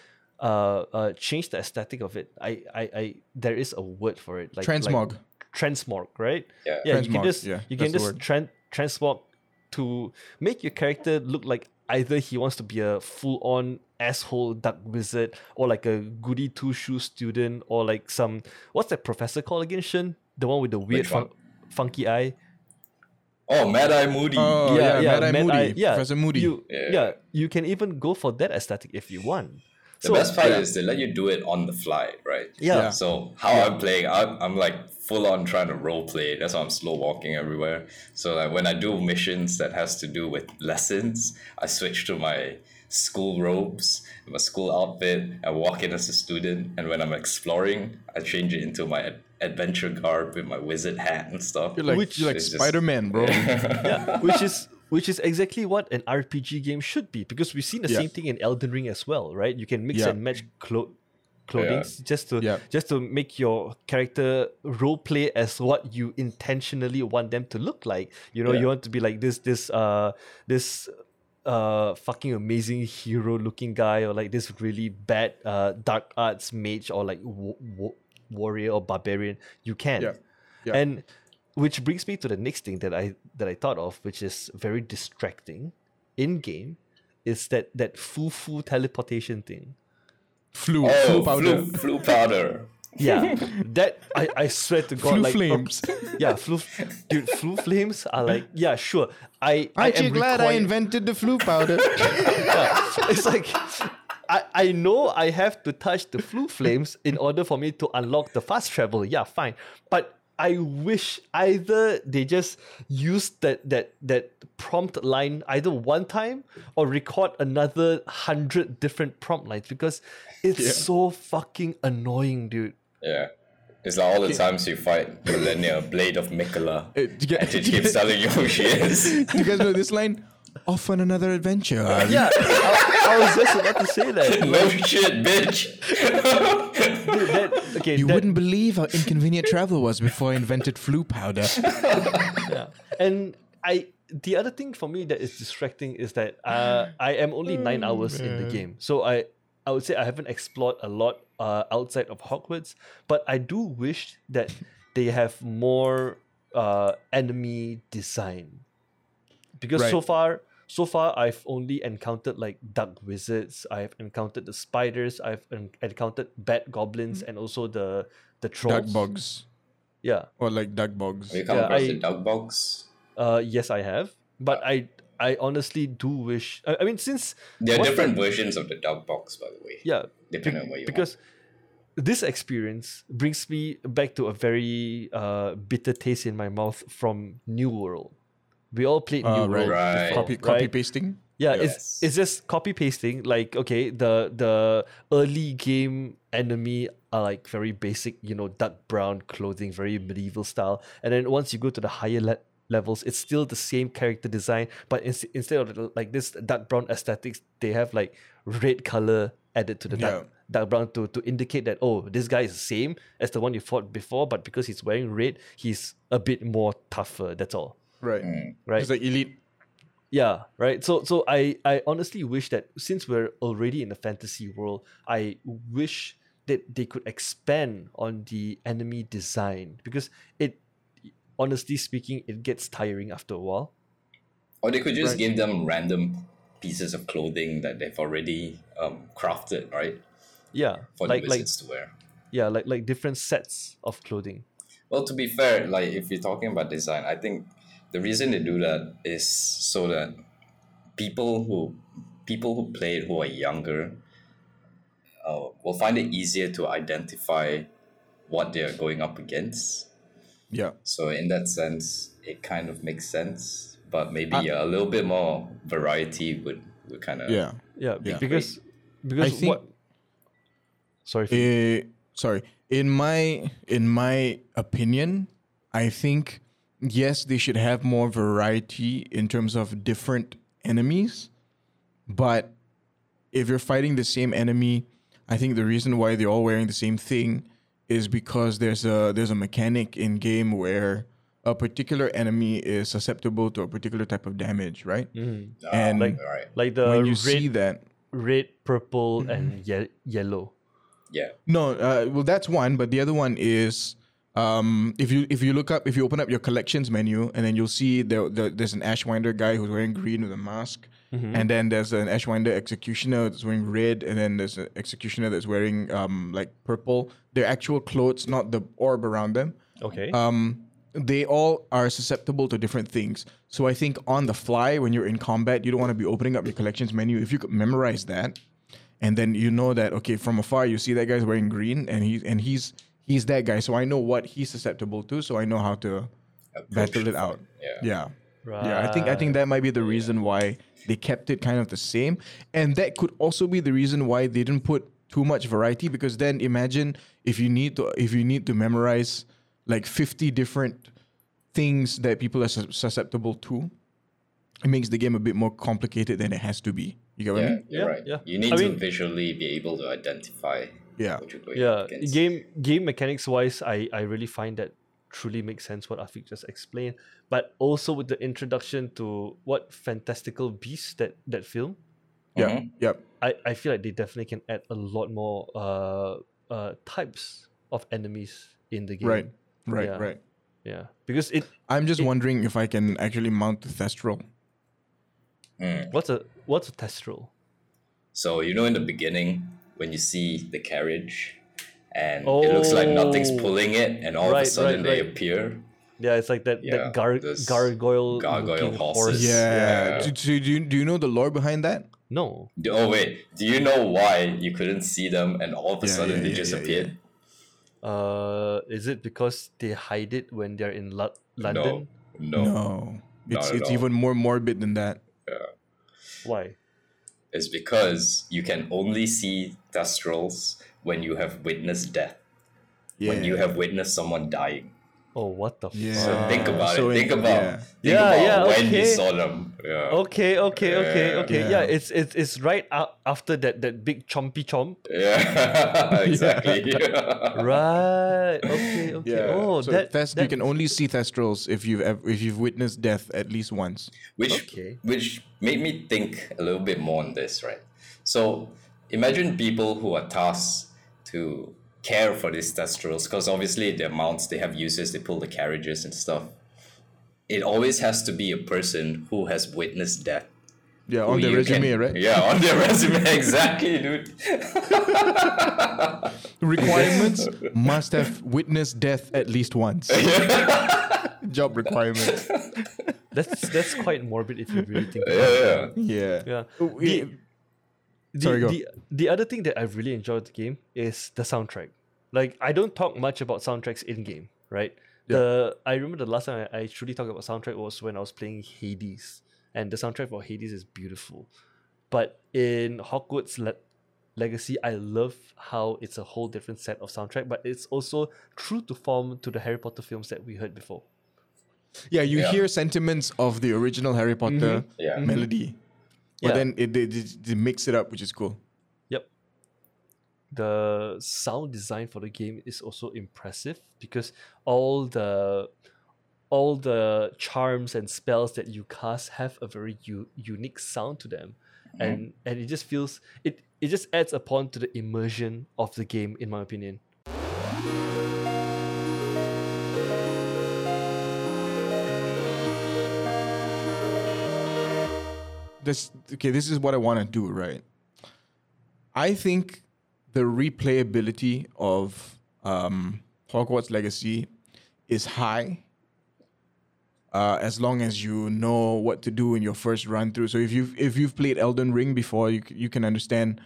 Speaker 3: uh, uh change the aesthetic of it. I I, I there is a word for it. Like
Speaker 2: Transmog.
Speaker 3: Like, transmog, right?
Speaker 4: Yeah.
Speaker 3: Yeah, you can just
Speaker 2: yeah,
Speaker 3: you can just
Speaker 2: word.
Speaker 3: tran- transmog to make your character look like either he wants to be a full on asshole dark wizard or like a goody two shoes student or like some what's that professor called again, Shin? The one with the weird fun- funky eye.
Speaker 4: Oh, Mad Eye Moody.
Speaker 2: Oh, yeah, Mad Eye
Speaker 3: Mad
Speaker 2: Moody,
Speaker 3: Eye- yeah,
Speaker 2: Professor Moody.
Speaker 3: You,
Speaker 4: Yeah.
Speaker 3: yeah. you can even go for that aesthetic if you want.
Speaker 4: The best part
Speaker 3: yeah.
Speaker 4: is they let you do it on the fly, right?
Speaker 3: Yeah.
Speaker 2: Yeah.
Speaker 4: So how I'm playing, I'm, I'm like full on trying to role play. That's why I'm slow walking everywhere. So like when I do missions that has to do with lessons, I switch to my school robes, my school outfit, I walk in as a student. And when I'm exploring, I change it into my adventure garb with my wizard hat and stuff.
Speaker 2: You're like
Speaker 3: Which
Speaker 2: you're like Spider Man, bro.
Speaker 3: yeah, which is which is exactly what an RPG game should be because we've seen the
Speaker 2: Yeah.
Speaker 3: same thing in Elden Ring as well, right? You can mix
Speaker 2: Yeah.
Speaker 3: and match clo- clothing
Speaker 4: Yeah.
Speaker 3: just to
Speaker 2: Yeah.
Speaker 3: just to make your character role play as what you intentionally want them to look like. You know,
Speaker 4: Yeah.
Speaker 3: you want to be like this this uh this uh fucking amazing hero looking guy or like this really bad uh dark arts mage or like wa- wa- warrior or barbarian you can and which brings me to the next thing that I that I thought of, which is very distracting in game, is that that foo foo teleportation thing.
Speaker 2: Floo,
Speaker 4: Oh,
Speaker 2: Floo powder.
Speaker 4: Floo, Floo powder.
Speaker 3: Yeah, that I, I swear to God,
Speaker 2: Floo
Speaker 3: like
Speaker 2: flames.
Speaker 3: yeah, Floo, dude, Floo flames are like yeah, sure. I I
Speaker 2: Aren't
Speaker 3: am
Speaker 2: you glad I invented the Floo powder?
Speaker 3: it's like I, I know I have to touch the Floo flames in order for me to unlock the fast travel. Yeah, fine. But I wish either they just use that that that prompt line either one time or record another hundred different prompt lines because it's so fucking annoying, dude.
Speaker 4: Yeah. It's like all the times you fight Malenia, Blade of Miquella.
Speaker 2: Uh, do you get-
Speaker 4: and she keeps telling you who she is.
Speaker 2: Do you guys know this line? Off on another adventure.
Speaker 3: Yeah, I, I was just about to say that.
Speaker 4: no shit, bitch.
Speaker 3: Dude, that- okay,
Speaker 2: You
Speaker 3: that-
Speaker 2: wouldn't believe how inconvenient travel was before I invented Floo powder.
Speaker 3: yeah. And I the other thing for me that is distracting is that uh, I am only nine hours in the game, so I I would say I haven't explored a lot uh, outside of Hogwarts, but I do wish that they have more uh, enemy design because so far. So far, I've only encountered like dark wizards. I've encountered the spiders. I've en- encountered bad goblins, and also the the trolls.
Speaker 2: Duck bugs.
Speaker 3: Yeah.
Speaker 2: Or like Dugbogs.
Speaker 4: Have you come
Speaker 3: Yeah,
Speaker 4: across
Speaker 3: I-
Speaker 4: the Dugbogs?
Speaker 3: Uh, yes, I have, but I I honestly do wish. I, I mean, since
Speaker 4: There are different
Speaker 3: the-
Speaker 4: versions of the Dugbogs, by the way.
Speaker 3: yeah,
Speaker 4: Depending on what you
Speaker 3: because this experience brings me back to a very uh bitter taste in my mouth from New World. We all played New
Speaker 2: Uh,
Speaker 3: World.
Speaker 4: Right.
Speaker 2: Copy, copy
Speaker 3: right?
Speaker 2: pasting.
Speaker 3: Yeah,
Speaker 4: Yes.
Speaker 3: it's it's just copy pasting. Like okay, the the early game enemy are like very basic, you know, dark brown clothing, very medieval style. And then once you go to the higher le- levels, it's still the same character design, but ins- instead of like this dark brown aesthetics, they have like red color added to the dark,
Speaker 2: Yeah.
Speaker 3: dark brown to to indicate that oh, this guy is the same as the one you fought before, but because he's wearing red, he's a bit more tougher. That's all,
Speaker 2: Right.
Speaker 3: right?
Speaker 2: It's like elite.
Speaker 3: Yeah, right. So so I I honestly wish that since we're already in the fantasy world, I wish that they could expand on the enemy design because it honestly speaking it gets tiring after a while.
Speaker 4: Or they could just
Speaker 2: Right.
Speaker 4: give them random pieces of clothing that they've already um, crafted, right?
Speaker 3: Yeah.
Speaker 4: For
Speaker 3: like
Speaker 4: the
Speaker 3: like
Speaker 4: wizards to wear.
Speaker 3: yeah, like like different sets of clothing.
Speaker 4: Well, to be fair, like if you're talking about design, I think the reason they do that is so that people who people who play it who are younger uh, will find it easier to identify what they are going up against.
Speaker 2: Yeah.
Speaker 4: So in that sense, it kind of makes sense. But maybe a little bit more variety would would kind of
Speaker 2: Yeah.
Speaker 3: Yeah, be-
Speaker 2: Yeah.
Speaker 3: because because
Speaker 2: think-
Speaker 3: what Sorry. Finn.
Speaker 2: Eh, sorry. In my in my opinion, I think yes, they should have more variety in terms of different enemies. But if you're fighting the same enemy, I think the reason why they're all wearing the same thing is because there's a there's a mechanic in game where a particular enemy is susceptible to a particular type of damage, right?
Speaker 3: Mhm.
Speaker 2: And
Speaker 3: like-
Speaker 4: right.
Speaker 3: Like the
Speaker 2: when you
Speaker 3: red,
Speaker 2: see that,
Speaker 3: red, purple, and ye- yellow.
Speaker 4: Yeah.
Speaker 2: No, uh, well, that's one, but the other one is um, if you if you look up if you open up your collections menu and then you'll see there, there there's an Ashwinder guy who's wearing green with a mask, and then there's an Ashwinder executioner that's wearing red, and then there's an executioner that's wearing um, like purple. Their actual clothes, not the orb around them.
Speaker 3: Okay.
Speaker 2: Um, they all are susceptible to different things. So I think on the fly when you're in combat, you don't want to be opening up your collections menu. If you could memorize that, and then you know that okay, from afar you see that guy's wearing green, and he and he's he's that guy. So I know what he's susceptible to. So I know how to
Speaker 4: Approach
Speaker 2: battle it out.
Speaker 4: fight,
Speaker 2: Yeah. Yeah, I think I think that might be the reason why they kept it kind of the same, and that could also be the reason why they didn't put too much variety. Because then imagine if you need to if you need to memorize like fifty different things that people are sus- susceptible to, it makes the game a bit more complicated than it has to be. You get what I
Speaker 4: Yeah,
Speaker 2: mean?
Speaker 4: you're
Speaker 3: Yeah,
Speaker 4: right.
Speaker 3: yeah.
Speaker 4: You need
Speaker 3: I
Speaker 4: to
Speaker 3: mean-
Speaker 4: visually be able to identify
Speaker 2: Yeah.
Speaker 4: what you're going
Speaker 3: yeah
Speaker 4: against.
Speaker 3: game game mechanics wise i i really find that truly makes sense what Afiq just explained but also with the introduction to what fantastical beasts that that film
Speaker 2: Yeah.
Speaker 4: Mhm.
Speaker 2: Yep.
Speaker 3: i i feel like they definitely can add a lot more uh uh types of enemies in the game
Speaker 2: Right. Right.
Speaker 3: Yeah.
Speaker 2: Right.
Speaker 3: yeah because it
Speaker 2: I'm just
Speaker 3: It-
Speaker 2: wondering if I can actually mount the Thestral.
Speaker 4: Mm.
Speaker 3: what's a what's a testral
Speaker 4: So you know, in the beginning, when you see the carriage and it looks like nothing's
Speaker 3: Oh.
Speaker 4: pulling it and all
Speaker 3: Right,
Speaker 4: of a sudden
Speaker 3: right,
Speaker 4: they
Speaker 3: right.
Speaker 4: appear.
Speaker 3: Yeah, it's like that
Speaker 4: Yeah,
Speaker 3: that gar-
Speaker 4: this
Speaker 3: gargoyle
Speaker 4: gargoyle horses.
Speaker 3: horse.
Speaker 2: Yeah.
Speaker 4: Yeah.
Speaker 2: Do, do, do, you, do you know the lore behind that?
Speaker 3: No.
Speaker 4: Oh wait, do you know why you couldn't see them and all of a
Speaker 2: Yeah,
Speaker 4: sudden
Speaker 2: yeah,
Speaker 4: they
Speaker 2: yeah,
Speaker 4: just
Speaker 2: yeah,
Speaker 4: appeared?
Speaker 3: Uh, is it because they hide it when they're in Lo- London?
Speaker 4: No, no,
Speaker 2: No. It's, it's
Speaker 4: all.
Speaker 2: even more morbid than that. Yeah.
Speaker 3: Why?
Speaker 4: It's because you can only see Thestrals when you have witnessed death.
Speaker 2: Yeah.
Speaker 4: When you have witnessed someone dying.
Speaker 3: Oh, what the
Speaker 2: Yeah.
Speaker 4: So think about
Speaker 2: so
Speaker 4: it. Think about
Speaker 2: yeah.
Speaker 4: think
Speaker 3: Yeah,
Speaker 4: about
Speaker 3: yeah,
Speaker 4: when you
Speaker 3: okay.
Speaker 4: saw them. Yeah.
Speaker 3: Okay, okay, okay,
Speaker 4: Yeah.
Speaker 3: okay. Yeah,
Speaker 2: Yeah.
Speaker 3: it's it's it's right after that that big chompy chomp.
Speaker 4: Yeah, exactly.
Speaker 3: Right. Okay. Okay. Oh,
Speaker 2: so
Speaker 3: that,
Speaker 2: Thest-
Speaker 3: that
Speaker 2: you can only see Thestrals if you've ev- if you've witnessed death at least once.
Speaker 4: which
Speaker 3: Okay.
Speaker 4: which made me think a little bit more on this, right? So imagine people who are tasked to care for these Thestrals, because obviously their mounts, they have uses, they pull the carriages and stuff. It always has to be a person who has witnessed death.
Speaker 2: Yeah, on the resume,
Speaker 4: can-
Speaker 2: right?
Speaker 4: Yeah, on their resume, exactly, dude.
Speaker 2: Requirements must have witnessed death at least once. Job requirement.
Speaker 3: that's that's quite morbid if you really think. About
Speaker 4: Yeah,
Speaker 3: it.
Speaker 4: yeah.
Speaker 2: Yeah.
Speaker 3: Yeah. The- The,
Speaker 2: Sorry, go.
Speaker 3: the the other thing that I really enjoyed the game is the soundtrack. Like I don't talk much about soundtracks in game, right? The I remember the last time I, I truly talked about soundtrack was when I was playing Hades, and the soundtrack for Hades is beautiful. But in Hogwarts Le- Legacy, I love how it's a whole different set of soundtrack, but it's also true to form to the Harry Potter films that we heard before.
Speaker 2: Yeah, you
Speaker 4: Yeah.
Speaker 2: hear sentiments of the original Harry Potter mm-hmm.
Speaker 4: Yeah.
Speaker 2: melody, but
Speaker 3: Yeah.
Speaker 2: then it, they, they, they mix it up, which is cool.
Speaker 3: Yep. The sound design for the game is also impressive because all the all the charms and spells that you cast have a very u- unique sound to them. And and it just feels it it just adds upon to the immersion of the game in my opinion.
Speaker 2: This okay this is what i want to do right? I think the replayability of um hogwarts legacy is high uh, as long as you know what to do in your first run through so if you've if you've played elden ring before you, you can understand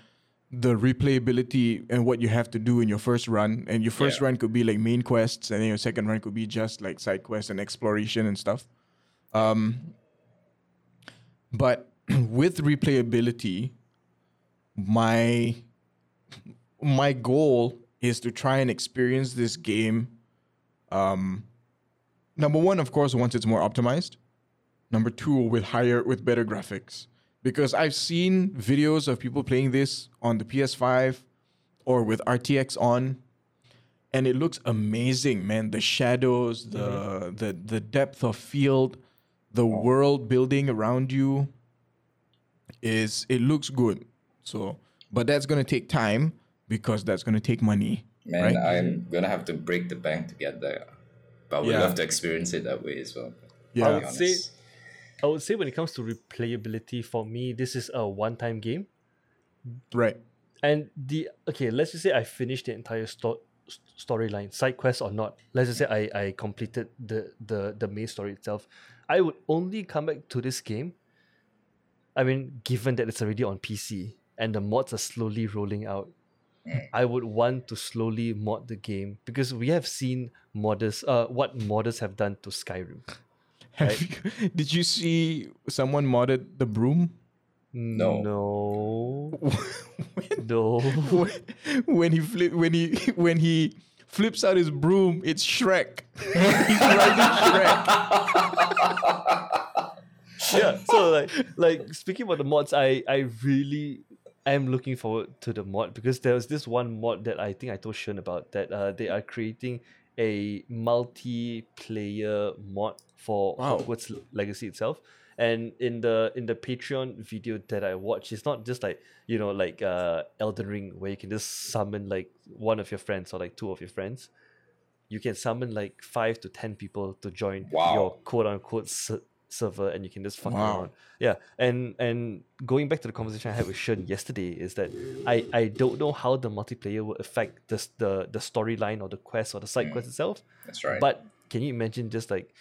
Speaker 2: the replayability and what you have to do in your first run. And your first
Speaker 4: Yeah.
Speaker 2: run could be like main quests and then your second run could be just like side quests and exploration and stuff. Um, but with replayability, my my goal is to try and experience this game. Um, number one, of course, once it's more optimized. Number two, with higher with better graphics, because I've seen videos of people playing this on the PS5 or with RTX on, and it looks amazing, man. The shadows, the the the depth of field, the world building around you is it looks good. So, but that's gonna take time because that's gonna take money.
Speaker 4: Man,
Speaker 2: right?
Speaker 4: I'm gonna have to break the bank to get there. But we'd
Speaker 2: Yeah.
Speaker 4: love to experience it that way as well.
Speaker 2: Yeah.
Speaker 3: I would say. I would say when it comes to replayability for me, this is a one-time game.
Speaker 2: Right.
Speaker 3: And the okay, let's just say I finished the entire sto- storyline, side quest or not. Let's just say I, I completed the, the the main story itself. I would only come back to this game. I mean, given that it's already on PC and the mods are slowly rolling out, I would want to slowly mod the game because we have seen modders, uh, what modders have done to Skyrim.
Speaker 2: Have you, did you see someone modded the broom?
Speaker 4: No.
Speaker 3: No.
Speaker 2: when,
Speaker 3: No.
Speaker 2: when he flip when he when he flips out his broom, it's Shrek. He's riding Shrek.
Speaker 3: Yeah so like like speaking about the mods i i really am looking forward to the mod because there was this one mod that i think i told Sean about that uh, they are creating a multiplayer mod for
Speaker 2: Wow.
Speaker 3: Hogwarts Legacy itself. And in the in the Patreon video that I watched, it's not just like you know like uh Elden Ring where you can just summon like one of your friends or like two of your friends. You can summon like five to ten people to join
Speaker 4: Wow.
Speaker 3: your quote unquote server and you can just fuck
Speaker 2: Wow.
Speaker 3: around. Yeah, and and going back to the conversation I had with Shen yesterday is that I I don't know how the multiplayer will affect the the the storyline or the quest or the side quest mm. itself.
Speaker 4: That's right.
Speaker 3: But can you imagine just like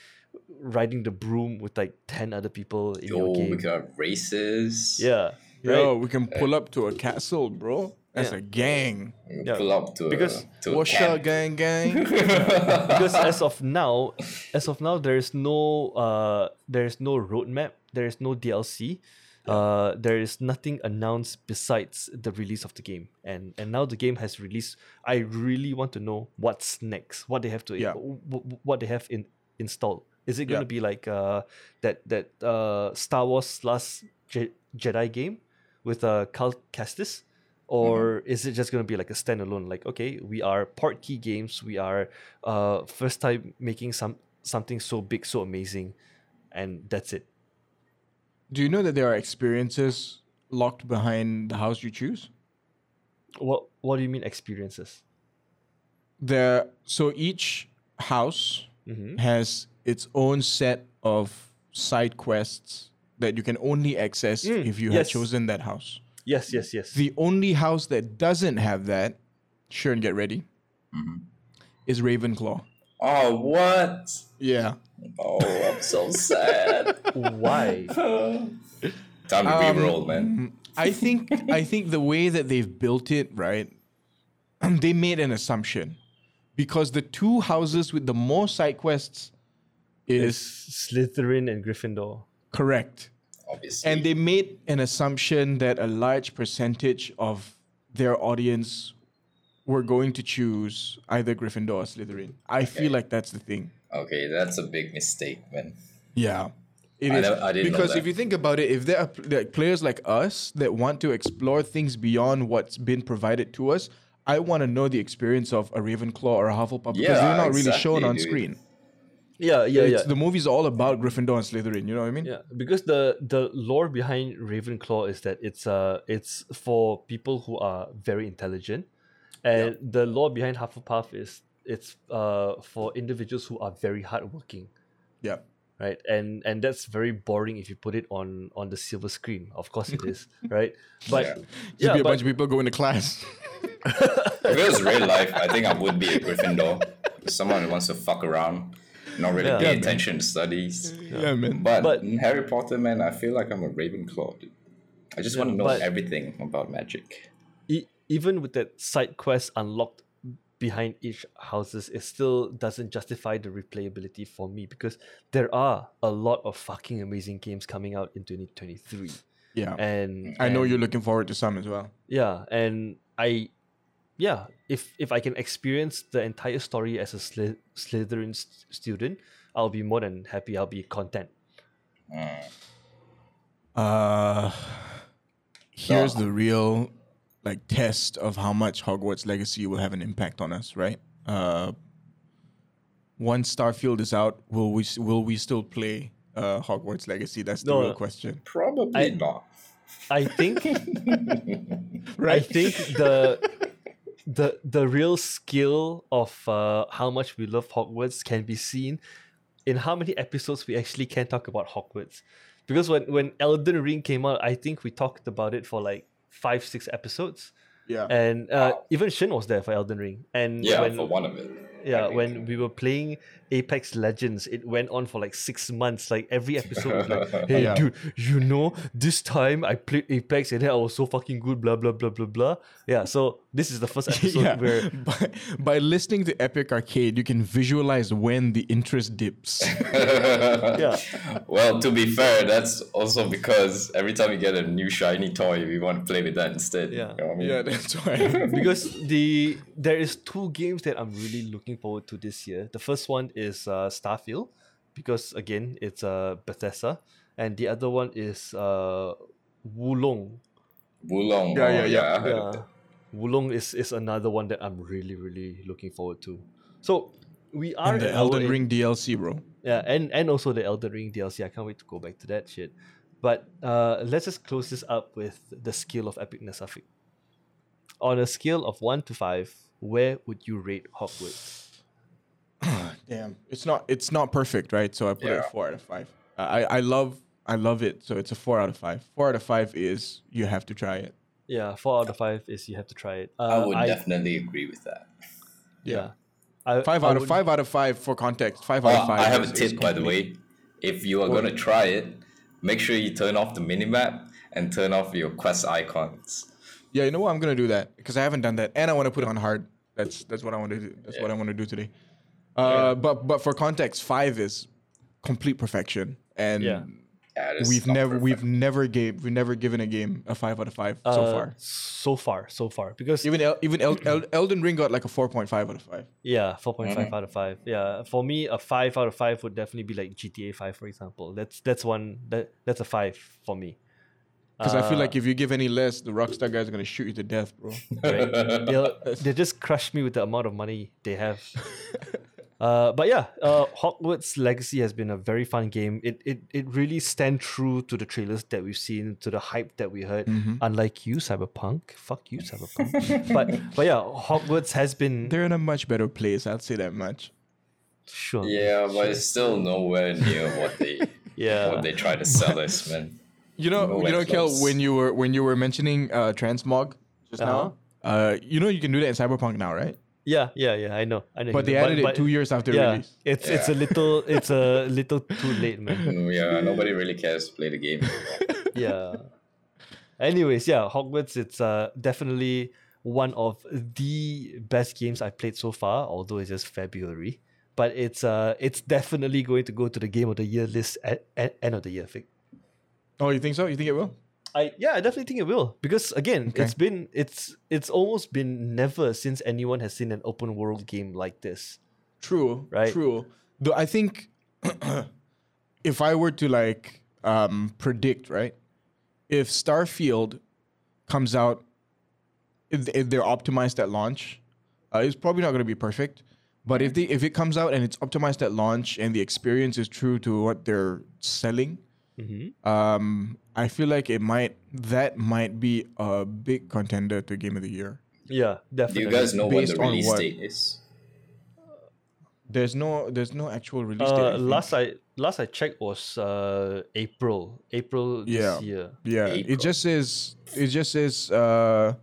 Speaker 3: riding the broom with like ten other people in your
Speaker 4: oh,
Speaker 3: game?
Speaker 4: we got races.
Speaker 3: Yeah. Right?
Speaker 2: Yo, we can pull up to a castle, bro. As
Speaker 3: Yeah.
Speaker 2: a gang.
Speaker 4: We
Speaker 3: Yeah,
Speaker 4: Pull up to
Speaker 3: because-
Speaker 4: a, to a
Speaker 2: What's up, gang, gang?
Speaker 3: because as of now, as of now, there is no uh, there is no roadmap. There is no DLC. Uh, there is nothing announced besides the release of the game, and and now the game has released. I really want to know what's next. What they have to,
Speaker 2: Yeah.
Speaker 3: w- w- what they have in installed. Is it going to
Speaker 2: Yeah.
Speaker 3: be like uh that that uh Star Wars Last Je- Jedi game with uh Cal Kestis? Or is it just gonna be like a standalone? Like, okay, we are Portkey Games. We are uh first time making some something so big, so amazing, and that's it.
Speaker 2: Do you know that there are experiences locked behind the house you choose?
Speaker 3: What What do you mean experiences?
Speaker 2: There, so each house
Speaker 3: Mm-hmm.
Speaker 2: has its own set of side quests that you can only access
Speaker 3: Mm,
Speaker 2: if you
Speaker 3: yes.
Speaker 2: have chosen that house.
Speaker 3: Yes, yes, yes.
Speaker 2: The only house that doesn't have that, sure and get ready, is Ravenclaw.
Speaker 4: Oh, what?
Speaker 2: Yeah.
Speaker 4: Oh, I'm so sad.
Speaker 3: Why?
Speaker 4: Time to
Speaker 2: Um,
Speaker 4: re-roll, man.
Speaker 2: I think I think the way that they've built it, right? They made an assumption because the two houses with the more side quests
Speaker 3: Is
Speaker 2: is
Speaker 3: Slytherin and Gryffindor?
Speaker 2: Correct.
Speaker 4: Obviously.
Speaker 2: And they made an assumption that a large percentage of their audience were going to choose either Gryffindor or Slytherin. I feel like that's the thing.
Speaker 4: okay, that's a big mistake, man.
Speaker 2: Yeah. It
Speaker 4: I
Speaker 2: is.
Speaker 4: never- I didn't
Speaker 2: because if you think about it, if there are like players like us that want to explore things beyond what's been provided to us, I want to know the experience of a Ravenclaw or a Hufflepuff because they're not really shown on
Speaker 4: dude.
Speaker 2: screen.
Speaker 3: Yeah, yeah,
Speaker 2: It's,
Speaker 3: yeah.
Speaker 2: The movie's all about Gryffindor and Slytherin. You know what I mean?
Speaker 3: Yeah, because the the lore behind Ravenclaw is that it's uh it's for people who are very intelligent, and the lore behind Hufflepuff is it's uh for individuals who are very hardworking,
Speaker 2: Yeah.
Speaker 3: right? And and that's very boring if you put it on on the silver screen. Of course it is, right? But
Speaker 4: Yeah.
Speaker 2: Just
Speaker 3: yeah,
Speaker 2: be a
Speaker 3: but,
Speaker 2: bunch of people going to class.
Speaker 4: If it was real life, I think I would be a Gryffindor. Someone who wants to fuck around, not really
Speaker 3: Yeah.
Speaker 4: pay
Speaker 3: Yeah, man.
Speaker 4: attention to studies.
Speaker 2: yeah, man.
Speaker 4: But,
Speaker 3: But-
Speaker 4: Harry Potter, man, I feel like I'm a Ravenclaw. Dude. I just want to know everything about magic.
Speaker 3: e- even with that side quest unlocked behind each houses, it still doesn't justify the replayability for me because there are a lot of fucking amazing games coming out in 2023.
Speaker 2: yeah.
Speaker 3: And
Speaker 2: I know
Speaker 3: and-
Speaker 2: you're looking forward to some as well.
Speaker 3: Yeah, and I, yeah, if if I can experience the entire story as a Sly- Slytherin s- student, I'll be more than happy. I'll be content.
Speaker 2: Uh, here's the real like test of how much Hogwarts Legacy will have an impact on us, right? Uh, once Starfield is out, will we will we still play uh, Hogwarts Legacy? That's the
Speaker 3: No,
Speaker 2: real question,
Speaker 4: Probably
Speaker 3: I-
Speaker 4: not.
Speaker 3: I think I think the the the real skill of uh, how much we love Hogwarts can be seen in how many episodes we actually can talk about Hogwarts. Because when when Elden Ring came out, I think we talked about it for like five six episodes,
Speaker 2: yeah,
Speaker 3: and uh, even Shin was there for Elden Ring. And
Speaker 4: Yeah,
Speaker 3: when,
Speaker 4: for one of it.
Speaker 3: Yeah, when we were playing Apex Legends, it went on for like six months. Like every episode was like, "Hey,
Speaker 2: Yeah.
Speaker 3: dude, you know, this time I played Apex and then I was so fucking good." Blah blah blah blah blah. Yeah. So this is the first episode
Speaker 2: yeah.
Speaker 3: where
Speaker 2: by, by listening to Epic Arcade, you can visualize when the interest dips.
Speaker 3: yeah,
Speaker 4: Well, to be fair, that's also because every time you get a new shiny toy, we want to play with that instead.
Speaker 3: Yeah.
Speaker 4: You know I mean?
Speaker 2: yeah, that's why.
Speaker 3: because the there is two games that I'm really looking forward to this year. The first one is uh, Starfield, because again it's uh, Bethesda, and the other one is uh, Wo Long.
Speaker 4: Wulong.
Speaker 2: Yeah,
Speaker 4: oh,
Speaker 2: yeah, yeah.
Speaker 4: I heard of
Speaker 3: yeah.
Speaker 4: Wo
Speaker 3: Long is is another one that I'm really really looking forward to. So we are
Speaker 2: and the
Speaker 3: an hour
Speaker 2: Elden
Speaker 3: in-
Speaker 2: Ring DLC, bro.
Speaker 3: yeah, and and also the Elden Ring DLC. I can't wait to go back to that shit. But uh, let's just close this up with the scale of epicness of it. On a scale of one to five, where would you rate Hogwarts?
Speaker 2: Damn, it's not it's not perfect, right? So I put it
Speaker 4: Yeah.
Speaker 2: at four out of five. I I love I love it. So it's a four out of five. Four out of five is you have to try it.
Speaker 3: Yeah, four out of five is you have to try it. Uh,
Speaker 4: I would definitely agree with that.
Speaker 3: yeah. I,
Speaker 2: Five
Speaker 3: I
Speaker 2: out of five out of five for context. Five out of five.
Speaker 4: I have
Speaker 2: is-
Speaker 4: a
Speaker 2: is
Speaker 4: tip, by the way. If you are gonna try it, make sure you turn off the minimap and turn off your quest icons.
Speaker 2: Yeah, you know what? I'm gonna do that because I haven't done that, and I want to put it on hard. That's that's what I want to do. That's what I want to do today. Uh, but but for context, five is complete perfection, and
Speaker 3: Yeah.
Speaker 4: Yeah,
Speaker 2: we've
Speaker 4: not
Speaker 2: never we've never gave we've never given a game a five out of five so
Speaker 3: uh,
Speaker 2: far.
Speaker 3: So far, so far. Because
Speaker 2: Even El- even El- El- Elden Ring got like a four point five out of five.
Speaker 3: Yeah, four point
Speaker 2: Mm-hmm.
Speaker 3: out of five. Yeah, for me, a five out of five would definitely be like GTA Five, for example. That's that's one that that's a five for me.
Speaker 2: Because I feel
Speaker 3: Uh,
Speaker 2: like if you give any less, the Rockstar guys are gonna shoot you to death, bro.
Speaker 3: right? They'll they just crush me with the amount of money they have. Uh, but yeah, uh, Hogwarts Legacy has been a very fun game. It it it really stand true to the trailers that we've seen, to the hype that we heard.
Speaker 2: Mm-hmm.
Speaker 3: Unlike you, Cyberpunk. Fuck you, Cyberpunk. but but yeah, Hogwarts has been
Speaker 2: They're in a much better place. I'll say that much.
Speaker 3: sure.
Speaker 4: Yeah, but it's still nowhere near what they
Speaker 3: Yeah.
Speaker 4: what they try to sell us, man.
Speaker 2: You know,
Speaker 4: Nowhere
Speaker 2: you know, Kel,
Speaker 4: close.
Speaker 2: when you were when you were mentioning uh, transmog just now, uh, you know you can do that in Cyberpunk now, right?
Speaker 3: Yeah, yeah, yeah. I know. I know.
Speaker 2: But they
Speaker 3: know,
Speaker 2: added it two years after
Speaker 3: yeah,
Speaker 2: release.
Speaker 3: it's it's a little it's a little too late, man.
Speaker 4: Mm, Yeah, nobody really cares to play the game.
Speaker 3: yeah. Anyways, yeah, Hogwarts. It's uh definitely one of the best games I've played so far. Although it's just February, but it's uh it's definitely going to go to the game of the year list at, at end of the year. Vic.
Speaker 2: Oh, you think so? You think it will?
Speaker 3: I yeah, I definitely think it will because again,
Speaker 2: Okay.
Speaker 3: it's been it's it's almost been never since anyone has seen an open world game like this.
Speaker 2: True.
Speaker 3: Right.
Speaker 2: True. Though I think if I were to like um, predict, right, if Starfield comes out, if, if they're optimized at launch, uh, it's probably not going to be perfect. But if they if it comes out and it's optimized at launch and the experience is true to what they're selling, um, I feel like it might that might be a big contender to Game of the Year.
Speaker 3: Yeah,
Speaker 4: Do
Speaker 3: definitely.
Speaker 4: you guys know what
Speaker 2: Based
Speaker 4: the
Speaker 2: on
Speaker 4: release
Speaker 2: what?
Speaker 4: date is?
Speaker 2: There's no there's no actual release date. I
Speaker 3: Uh,
Speaker 2: think.
Speaker 3: last I last I checked was uh April April
Speaker 2: Yeah.
Speaker 3: this year.
Speaker 2: Yeah,
Speaker 4: April.
Speaker 2: it just says it just says uh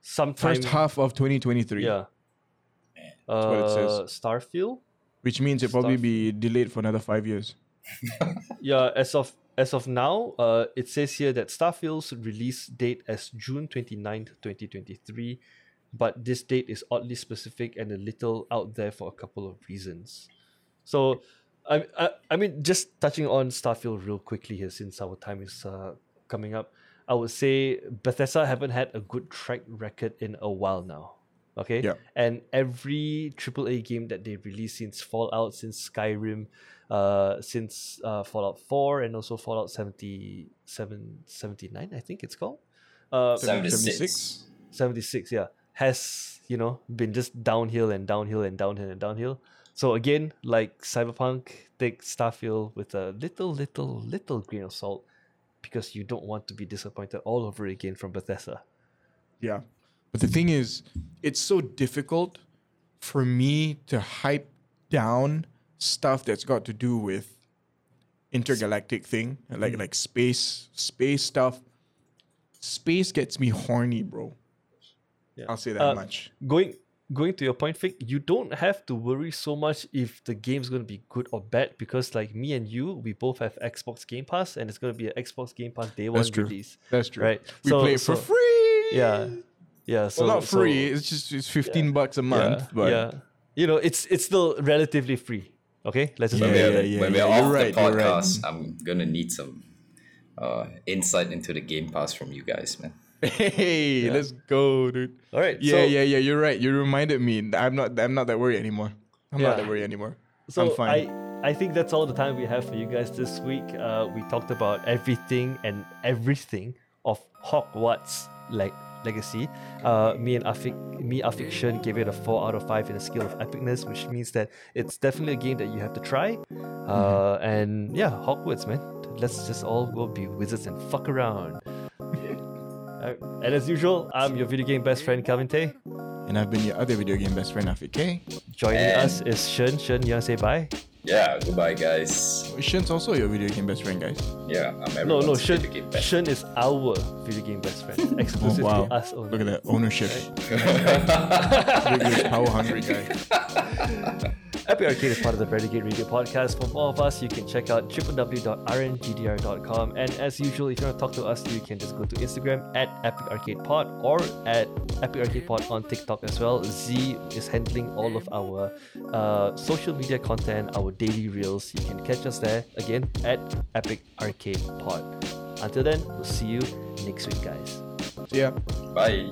Speaker 3: Sometime
Speaker 2: first half of 2023.
Speaker 3: Yeah.
Speaker 2: what it says.
Speaker 3: Uh, Starfield.
Speaker 2: which means it probably be delayed for another five years.
Speaker 3: Yeah, as of as of now, uh, it says here that Starfield's release date as June 29th, 2023, but this date is oddly specific and a little out there for a couple of reasons. So, I, I, I mean, just touching on Starfield real quickly here, since our time is uh, coming up, I would say Bethesda haven't had a good track record in a while now. Okay,
Speaker 2: Yeah.
Speaker 3: and every AAA game that they've released since Fallout, since Skyrim, uh, since uh, Fallout 4 and also Fallout 77, 79, I think it's called. Uh,
Speaker 4: 76.
Speaker 3: 76, yeah, has, you know, been just downhill and downhill and downhill and downhill. So again, like Cyberpunk, take Starfield with a little, little, little grain of salt because you don't want to be disappointed all over again from Bethesda.
Speaker 2: Yeah. But the thing is, it's so difficult for me to hype down stuff that's got to do with intergalactic thing, like like space space stuff. Space gets me horny, bro.
Speaker 3: Yeah.
Speaker 2: I'll say that
Speaker 3: Uh,
Speaker 2: much.
Speaker 3: going going to your point, Vic, you don't have to worry so much if the game's gonna be good or bad because like me and you, we both have Xbox Game Pass and it's gonna be an Xbox Game Pass day one
Speaker 2: That's true.
Speaker 3: release.
Speaker 2: That's true.
Speaker 3: right.
Speaker 2: We
Speaker 3: So-
Speaker 2: play it for
Speaker 3: so-
Speaker 2: free.
Speaker 3: Yeah. Yeah. So
Speaker 2: well, not
Speaker 3: so-
Speaker 2: free. it's just it's fifteen bucks a month.
Speaker 3: yeah,
Speaker 2: but
Speaker 3: yeah. You know, it's it's still relatively free. Okay? Let's just
Speaker 4: When
Speaker 2: Yeah,
Speaker 4: we're,
Speaker 2: yeah, yeah,
Speaker 4: when
Speaker 2: yeah,
Speaker 4: we're
Speaker 2: you're
Speaker 4: off
Speaker 2: right,
Speaker 4: the
Speaker 2: you're right.
Speaker 4: podcast, I'm gonna need some uh, insight into the Game Pass from you guys, man.
Speaker 2: hey, let's go, dude.
Speaker 3: All right.
Speaker 2: Yeah,
Speaker 3: so,
Speaker 2: yeah, yeah. You're right. You reminded me. I'm not. I'm not that worried anymore. I'm not that worried anymore.
Speaker 3: So
Speaker 2: I'm fine.
Speaker 3: I I think that's all the time we have for you guys this week. Uh, we talked about everything and everything of Hogwarts like legacy. Uh, me and Afiq, me Afiq Shen gave it a four out of five in a scale of epicness, which means that it's definitely a game that you have to try. Uh, and yeah, Hogwarts, man. Let's just all go be wizards and fuck around. Uh, and as usual, I'm your video game best friend Calvin Tay.
Speaker 2: And I've been your other video game best friend, Afiq K.
Speaker 3: Joining
Speaker 4: And-
Speaker 3: us is Shen. Shen, you wanna say bye?
Speaker 4: Yeah, goodbye, guys.
Speaker 2: Oh, Shen's also your video game best friend, guys.
Speaker 4: Yeah, I'm
Speaker 3: No, no,
Speaker 4: everyone's
Speaker 3: Shen,
Speaker 4: video game best
Speaker 3: Shen is our video game best friend,
Speaker 2: Oh, wow.
Speaker 3: to us only.
Speaker 2: Look at that ownership. Big, big power hungry guy.
Speaker 3: Epic Arcade is part of the Renegade Radio podcast. For more of us, you can check out www.rngdr.com. And as usual, if you want to talk to us, you can just go to Instagram at Epic Arcade Pod or at Epic Arcade Pod on TikTok as well. Z is handling all of our uh, social media content, our daily reels. You can catch us there again at Epic Arcade Pod. Until then, we'll see you next week, guys.
Speaker 2: So yeah.
Speaker 4: Bye.